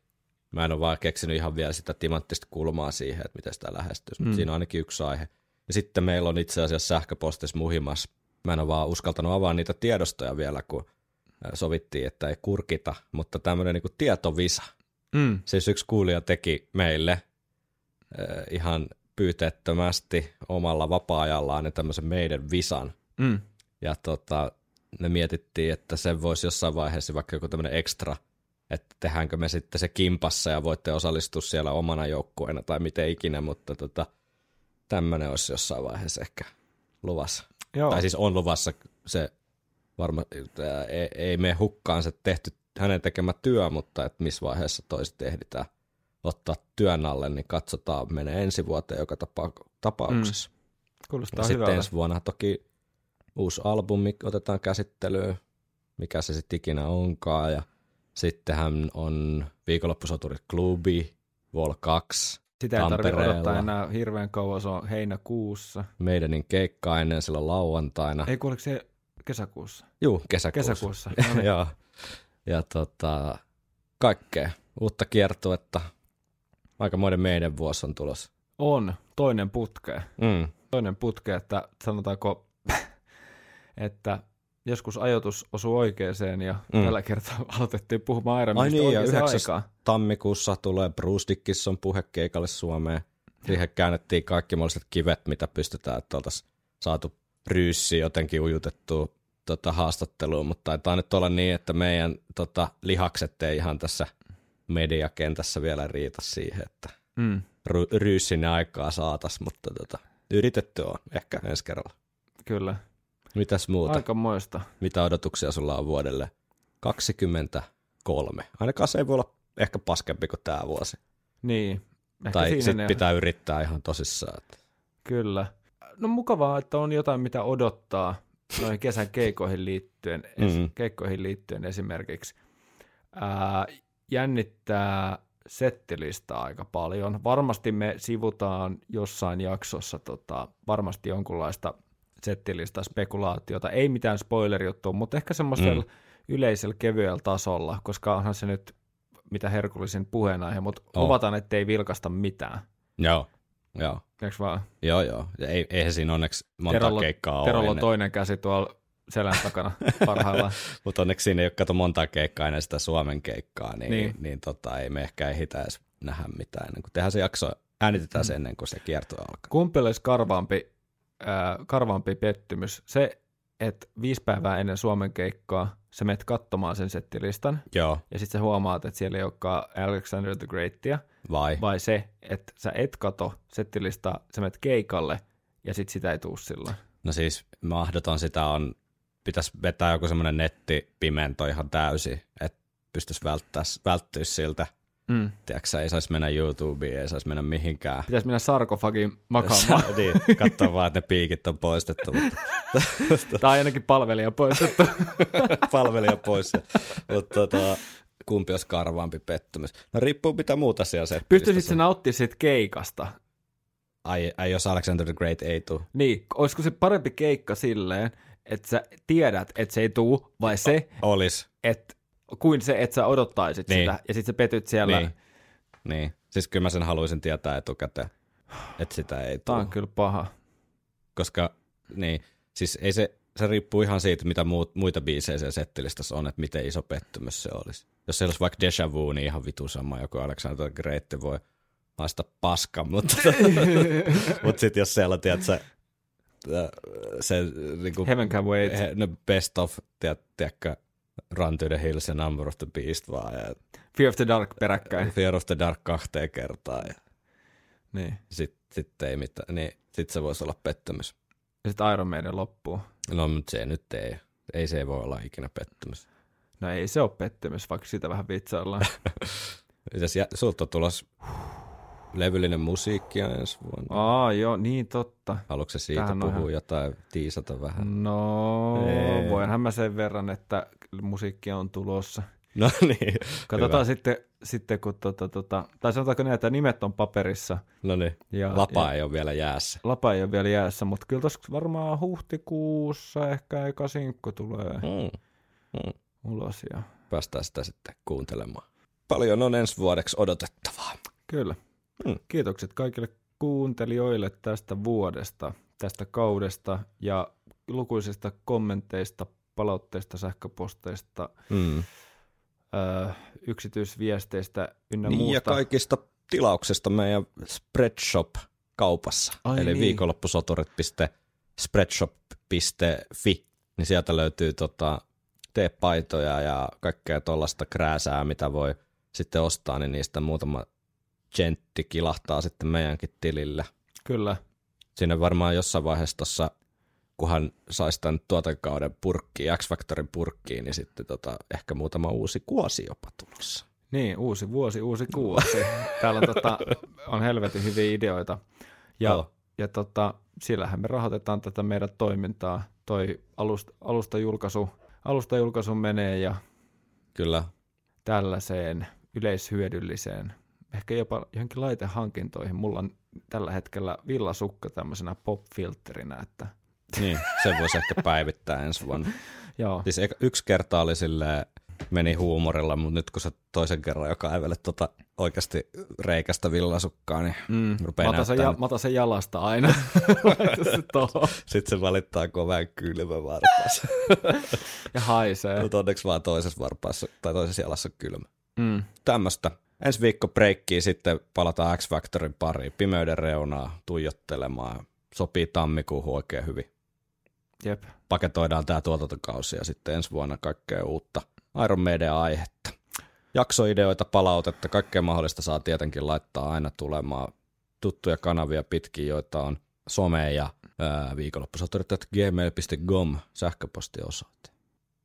Mä en ole vaan keksinyt ihan vielä sitä timanttista kulmaa siihen, että miten sitä lähestyisi, Mm. siinä on ainakin yksi aihe. Ja sitten meillä on itse asiassa sähköpostissa muhimas. Mä en ole vaan uskaltanut avaa niitä tiedostoja vielä, kun sovittiin, että ei kurkita, mutta tämmöinen niin tietovisa. Mm. Siis yksi kuulija teki meille äh, ihan pyyteettömästi omalla vapaa-ajallaan niin tämmöisen meidän visan. Mm. Ja tota, me mietittiin, että se voisi jossain vaiheessa vaikka joku tämmöinen ekstra, että tehdäänkö me sitten se kimpassa ja voitte osallistua siellä omana joukkueena tai miten ikinä, mutta tota, tämmöinen olisi jossain vaiheessa ehkä luvassa. Joo. Tai siis on luvassa se varma, ei, ei mene hukkaan se tehty hänen tekemä työ, mutta että missä vaiheessa toiset ehditään ottaa työn alle, niin katsotaan, menee ensi vuoteen joka tapa, tapauksessa. Mm. Kuulostaa Ja sitten hyvältä. ensi vuonna toki uusi albumi otetaan käsittelyyn, mikä se sitten ikinä onkaan, ja sittenhän on viikonloppusoturit klubi, Vol 2, Sitä ei tarvitse odottaa enää hirveän kauan, se on heinäkuussa. meidänin keikka ennen silloin lauantaina. Ei kuuleeko se kesäkuussa? Juu, kesäkuussa. Kesäkuussa. No niin. Joo. Ja tota, kaikkea. Uutta kiertuetta. Aikamoinen meidän vuosi on tulossa. On toinen putke. Mm. Toinen putke, että sanotaanko, että joskus ajoitus osui oikeeseen ja Mm. tällä kertaa aloitettiin puhumaan Iron Ai niin, ja oikeaan 9. aikaan. tammikuussa tulee Bruce Dickinson puhekeikalle Suomeen. Siihen käännettiin kaikki mahdolliset kivet, mitä pystytään, että oltaisiin saatu ryyssiä jotenkin ujutettua tota, haastatteluun, mutta taitaa nyt olla niin, että meidän tota, lihakset ei ihan tässä mediakentässä vielä riitä siihen, että Mm, ry- ryyssin aikaa saatas, mutta tota, yritetty on ehkä ensi kerralla. kyllä. Mitäs muuta? Aika moista. Mitä odotuksia sulla on vuodelle 23? Ainakaan se ei voi olla ehkä paskempi kuin tämä vuosi. Niin. Ehkä tai sitten ne- pitää yrittää ihan tosissaan. että- Kyllä. No mukavaa, että on jotain, mitä odottaa noihin kesän keikoihin liittyen, Mhm. keikkoihin liittyen esimerkiksi. Ää, jännittää settilistaa aika paljon. Varmasti me sivutaan jossain jaksossa tota, varmasti jonkunlaista settilista spekulaatiota. Ei mitään spoilerjuttua, mutta ehkä semmoisella Mm. mm. yleisellä kevyellä tasolla, koska onhan se nyt mitä herkullisin puheenaihe, mutta On. luvataan, ettei vilkasta mitään. Joo, joo, Eikö vaan? joo, joo. Ei, eihän siinä onneksi monta Terolla- keikkaa Terolla ole on ennen, toinen käsi tuolla selän takana parhaillaan. mutta onneksi siinä ei ole kato monta keikkaa ennen sitä Suomen keikkaa, niin, niin. Niin. tota, ei me ehkä ehditä edes nähdä mitään ennen kuin tehdään se jakso, äänitetään se ennen kuin se kierto alkaa. Kumpi olisi karvaampi, äh, karvaampi pettymys? Se, että viisi päivää ennen Suomen keikkaa sä menet katsomaan sen settilistan Joo, ja sitten sä huomaat, että siellä ei olekaan Alexander the Greatia, vai? vai se, että sä et kato settilistaa, sä menet keikalle ja sitten sitä ei tuu silloin. No siis mahdoton sitä on, pitäisi vetää joku semmoinen nettipimento ihan täysin, että pystyisi välttää, välttyä siltä. Mm. Tiedätkö, ei saisi mennä YouTubeen, ei saisi mennä mihinkään. Pitäisi mennä sarkofagin makaamaan. niin, katsoa vaan, että ne piikit on poistettu, mutta tai ainakin palvelija poistettu. palvelija pois. mutta tota, kumpi olisi karvaampi pettymys? No riippuu mitä muuta siellä se. Pystyisit sä nauttimaan siitä keikasta? Ai, ai, jos Alexander the Great ei tule. Niin, olisiko se parempi keikka silleen, että sä tiedät, että se ei tuu, vai se, Olis. että kuin se, että sä odottaisit Niin. sitä, ja sitten sä petyt siellä. Niin. niin. Siis kyllä mä sen haluaisin tietää etukäteen, että sitä ei tule. on kyllä paha. koska niin, siis ei se, se riippuu ihan siitä, mitä muut, muita biisejä siellä settilistassa on, että miten iso pettymys se olisi. Jos se olisi vaikka Deja Vu, niin ihan vitu sama, joku Alexander Great voi haista paska, mutta, mutta sitten jos siellä on, tiedätkö, se niinku, Heaven can wait. he, no best of, tiedät, tiedätkö, Run to the Hills ja Number of the Beast vaan, ja Fear of the Dark peräkkäin. Fear of the Dark kahteen kertaan, ja Niin. sitten sit ei mitään, niin sitten se voisi olla pettymys. Ja sitten Iron Maiden loppuu. No, mutta se nyt ei. Ei se voi olla ikinä pettymys. No ei se ole pettymys, vaikka sitä vähän vitsaillaan. Mitäs jä, sulta on tulos levyllinen musiikkia ensi vuonna? Aa, joo, niin totta. Haluatko se siitä Tämähän on puhua ihan- jotain, tiisata vähän? No, Ei. voinhan mä sen verran, että musiikkia on tulossa. No niin, Katsotaan hyvä. sitten, sitten kun tota, tota, tai sanotaanko näin, että nimet on paperissa. No niin, Ja, lapa ja ei ole vielä jäässä. lapa ei ole vielä jäässä, mutta kyllä tuossa varmaan huhtikuussa ehkä eka sinkku tulee Mm. ulos. Ja... Päästään sitä sitten kuuntelemaan. Paljon on ensi vuodeksi odotettavaa. Kyllä. Mm. Kiitokset kaikille kuuntelijoille tästä vuodesta, tästä kaudesta ja lukuisista kommenteista, palautteista, sähköposteista, Mm. ö, yksityisviesteistä ynnä Niin, ja muusta. kaikista tilauksesta meidän Spreadshop-kaupassa. Ai Eli niin. viikonloppusoturit.spreadshop.fi, niin sieltä löytyy tota, teepaitoja ja kaikkea tuollaista krääsää, mitä voi sitten ostaa, niin niistä muutama gentti kilahtaa sitten meidänkin tilille. Kyllä. Sinne varmaan jossain vaiheessa tuossa kunhan saisi tämän tuotankauden purkkiin, X-Factorin purkkiin, niin sitten tota, ehkä muutama uusi kuosi jopa tulossa. Niin, uusi vuosi, uusi kuusi. Täällä on, tota, on helvetin hyviä ideoita. Ja, Joo. ja tota, sillähän me rahoitetaan tätä meidän toimintaa. Toi alusta, alustajulkaisu, alustajulkaisu menee ja Kyllä, tällaiseen yleishyödylliseen, ehkä jopa johonkin laitehankintoihin. Mulla on tällä hetkellä villasukka tämmöisenä pop-filtterinä, että niin, sen voisi ehkä päivittää ensi vuonna. joo, Siis yksi kerta oli silleen, meni huumorilla, mutta nyt kun sä toisen kerran jo kaivelet tota oikeasti reikästä villasukkaa, niin mm, rupeaa mä, otan ja, mä otan sen jalasta aina. Se. Sitten se valittaa kovän kylmä varpaassa. ja haisee. mutta onneksi vaan toisessa varpaassa tai toisessa jalassa on kylmä. Mm. Tämmöstä. Ensi viikko breikkiä sitten palataan X-Factorin pariin, pimeyden reunaa tuijottelemaan. Sopii tammikuuhun oikein hyvin. Jep. Paketoidaan tämä tuotantokausi ja sitten ensi vuonna kaikkea uutta Iron Maiden aihetta. Jaksoideoita, palautetta, kaikkea mahdollista saa tietenkin laittaa aina tulemaan tuttuja kanavia pitkin, joita on some ja viikonloppusoturit gmail.com sähköpostiosoite.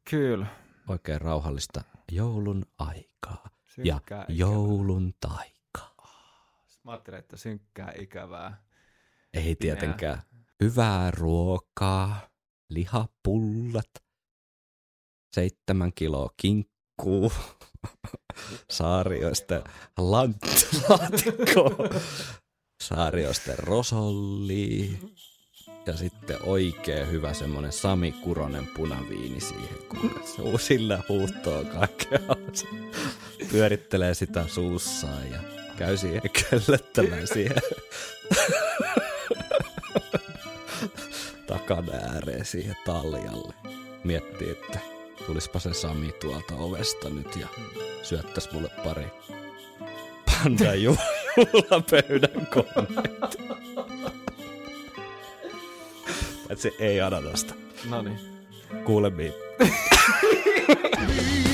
Kyllä. Oikein rauhallista joulun aikaa ja ikävää. joulun taikaa. Mä ajattelin, että synkkää ikävää. Ei tietenkään. Hyvää ruokaa, lihapullat, seitsemän kiloa kinkkuu, saarioisten lanttilaatikko, saarioisten rosolli ja sitten oikein hyvä semmonen Sami Kuronen punaviini siihen, kun sillä huuhtoo kaikkea. Pyörittelee sitä suussaan ja käy siihen köllöttämään siihen takana ääreen siihen taljalle. Miettii, että tulispa se Sami tuolta ovesta nyt ja syöttäisi mulle pari panda ju- juhlapöydän koneet. Paitsi ei ananasta. No niin. Kuulemiin.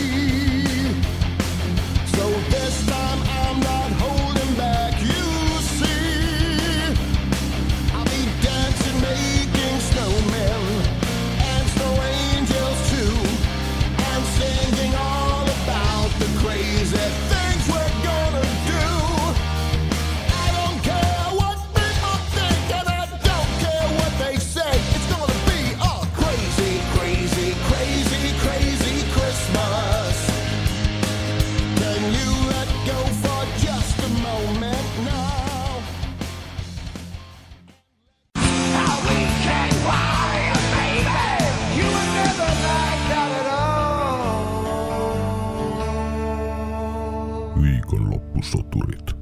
all. Viikonloppusoturit.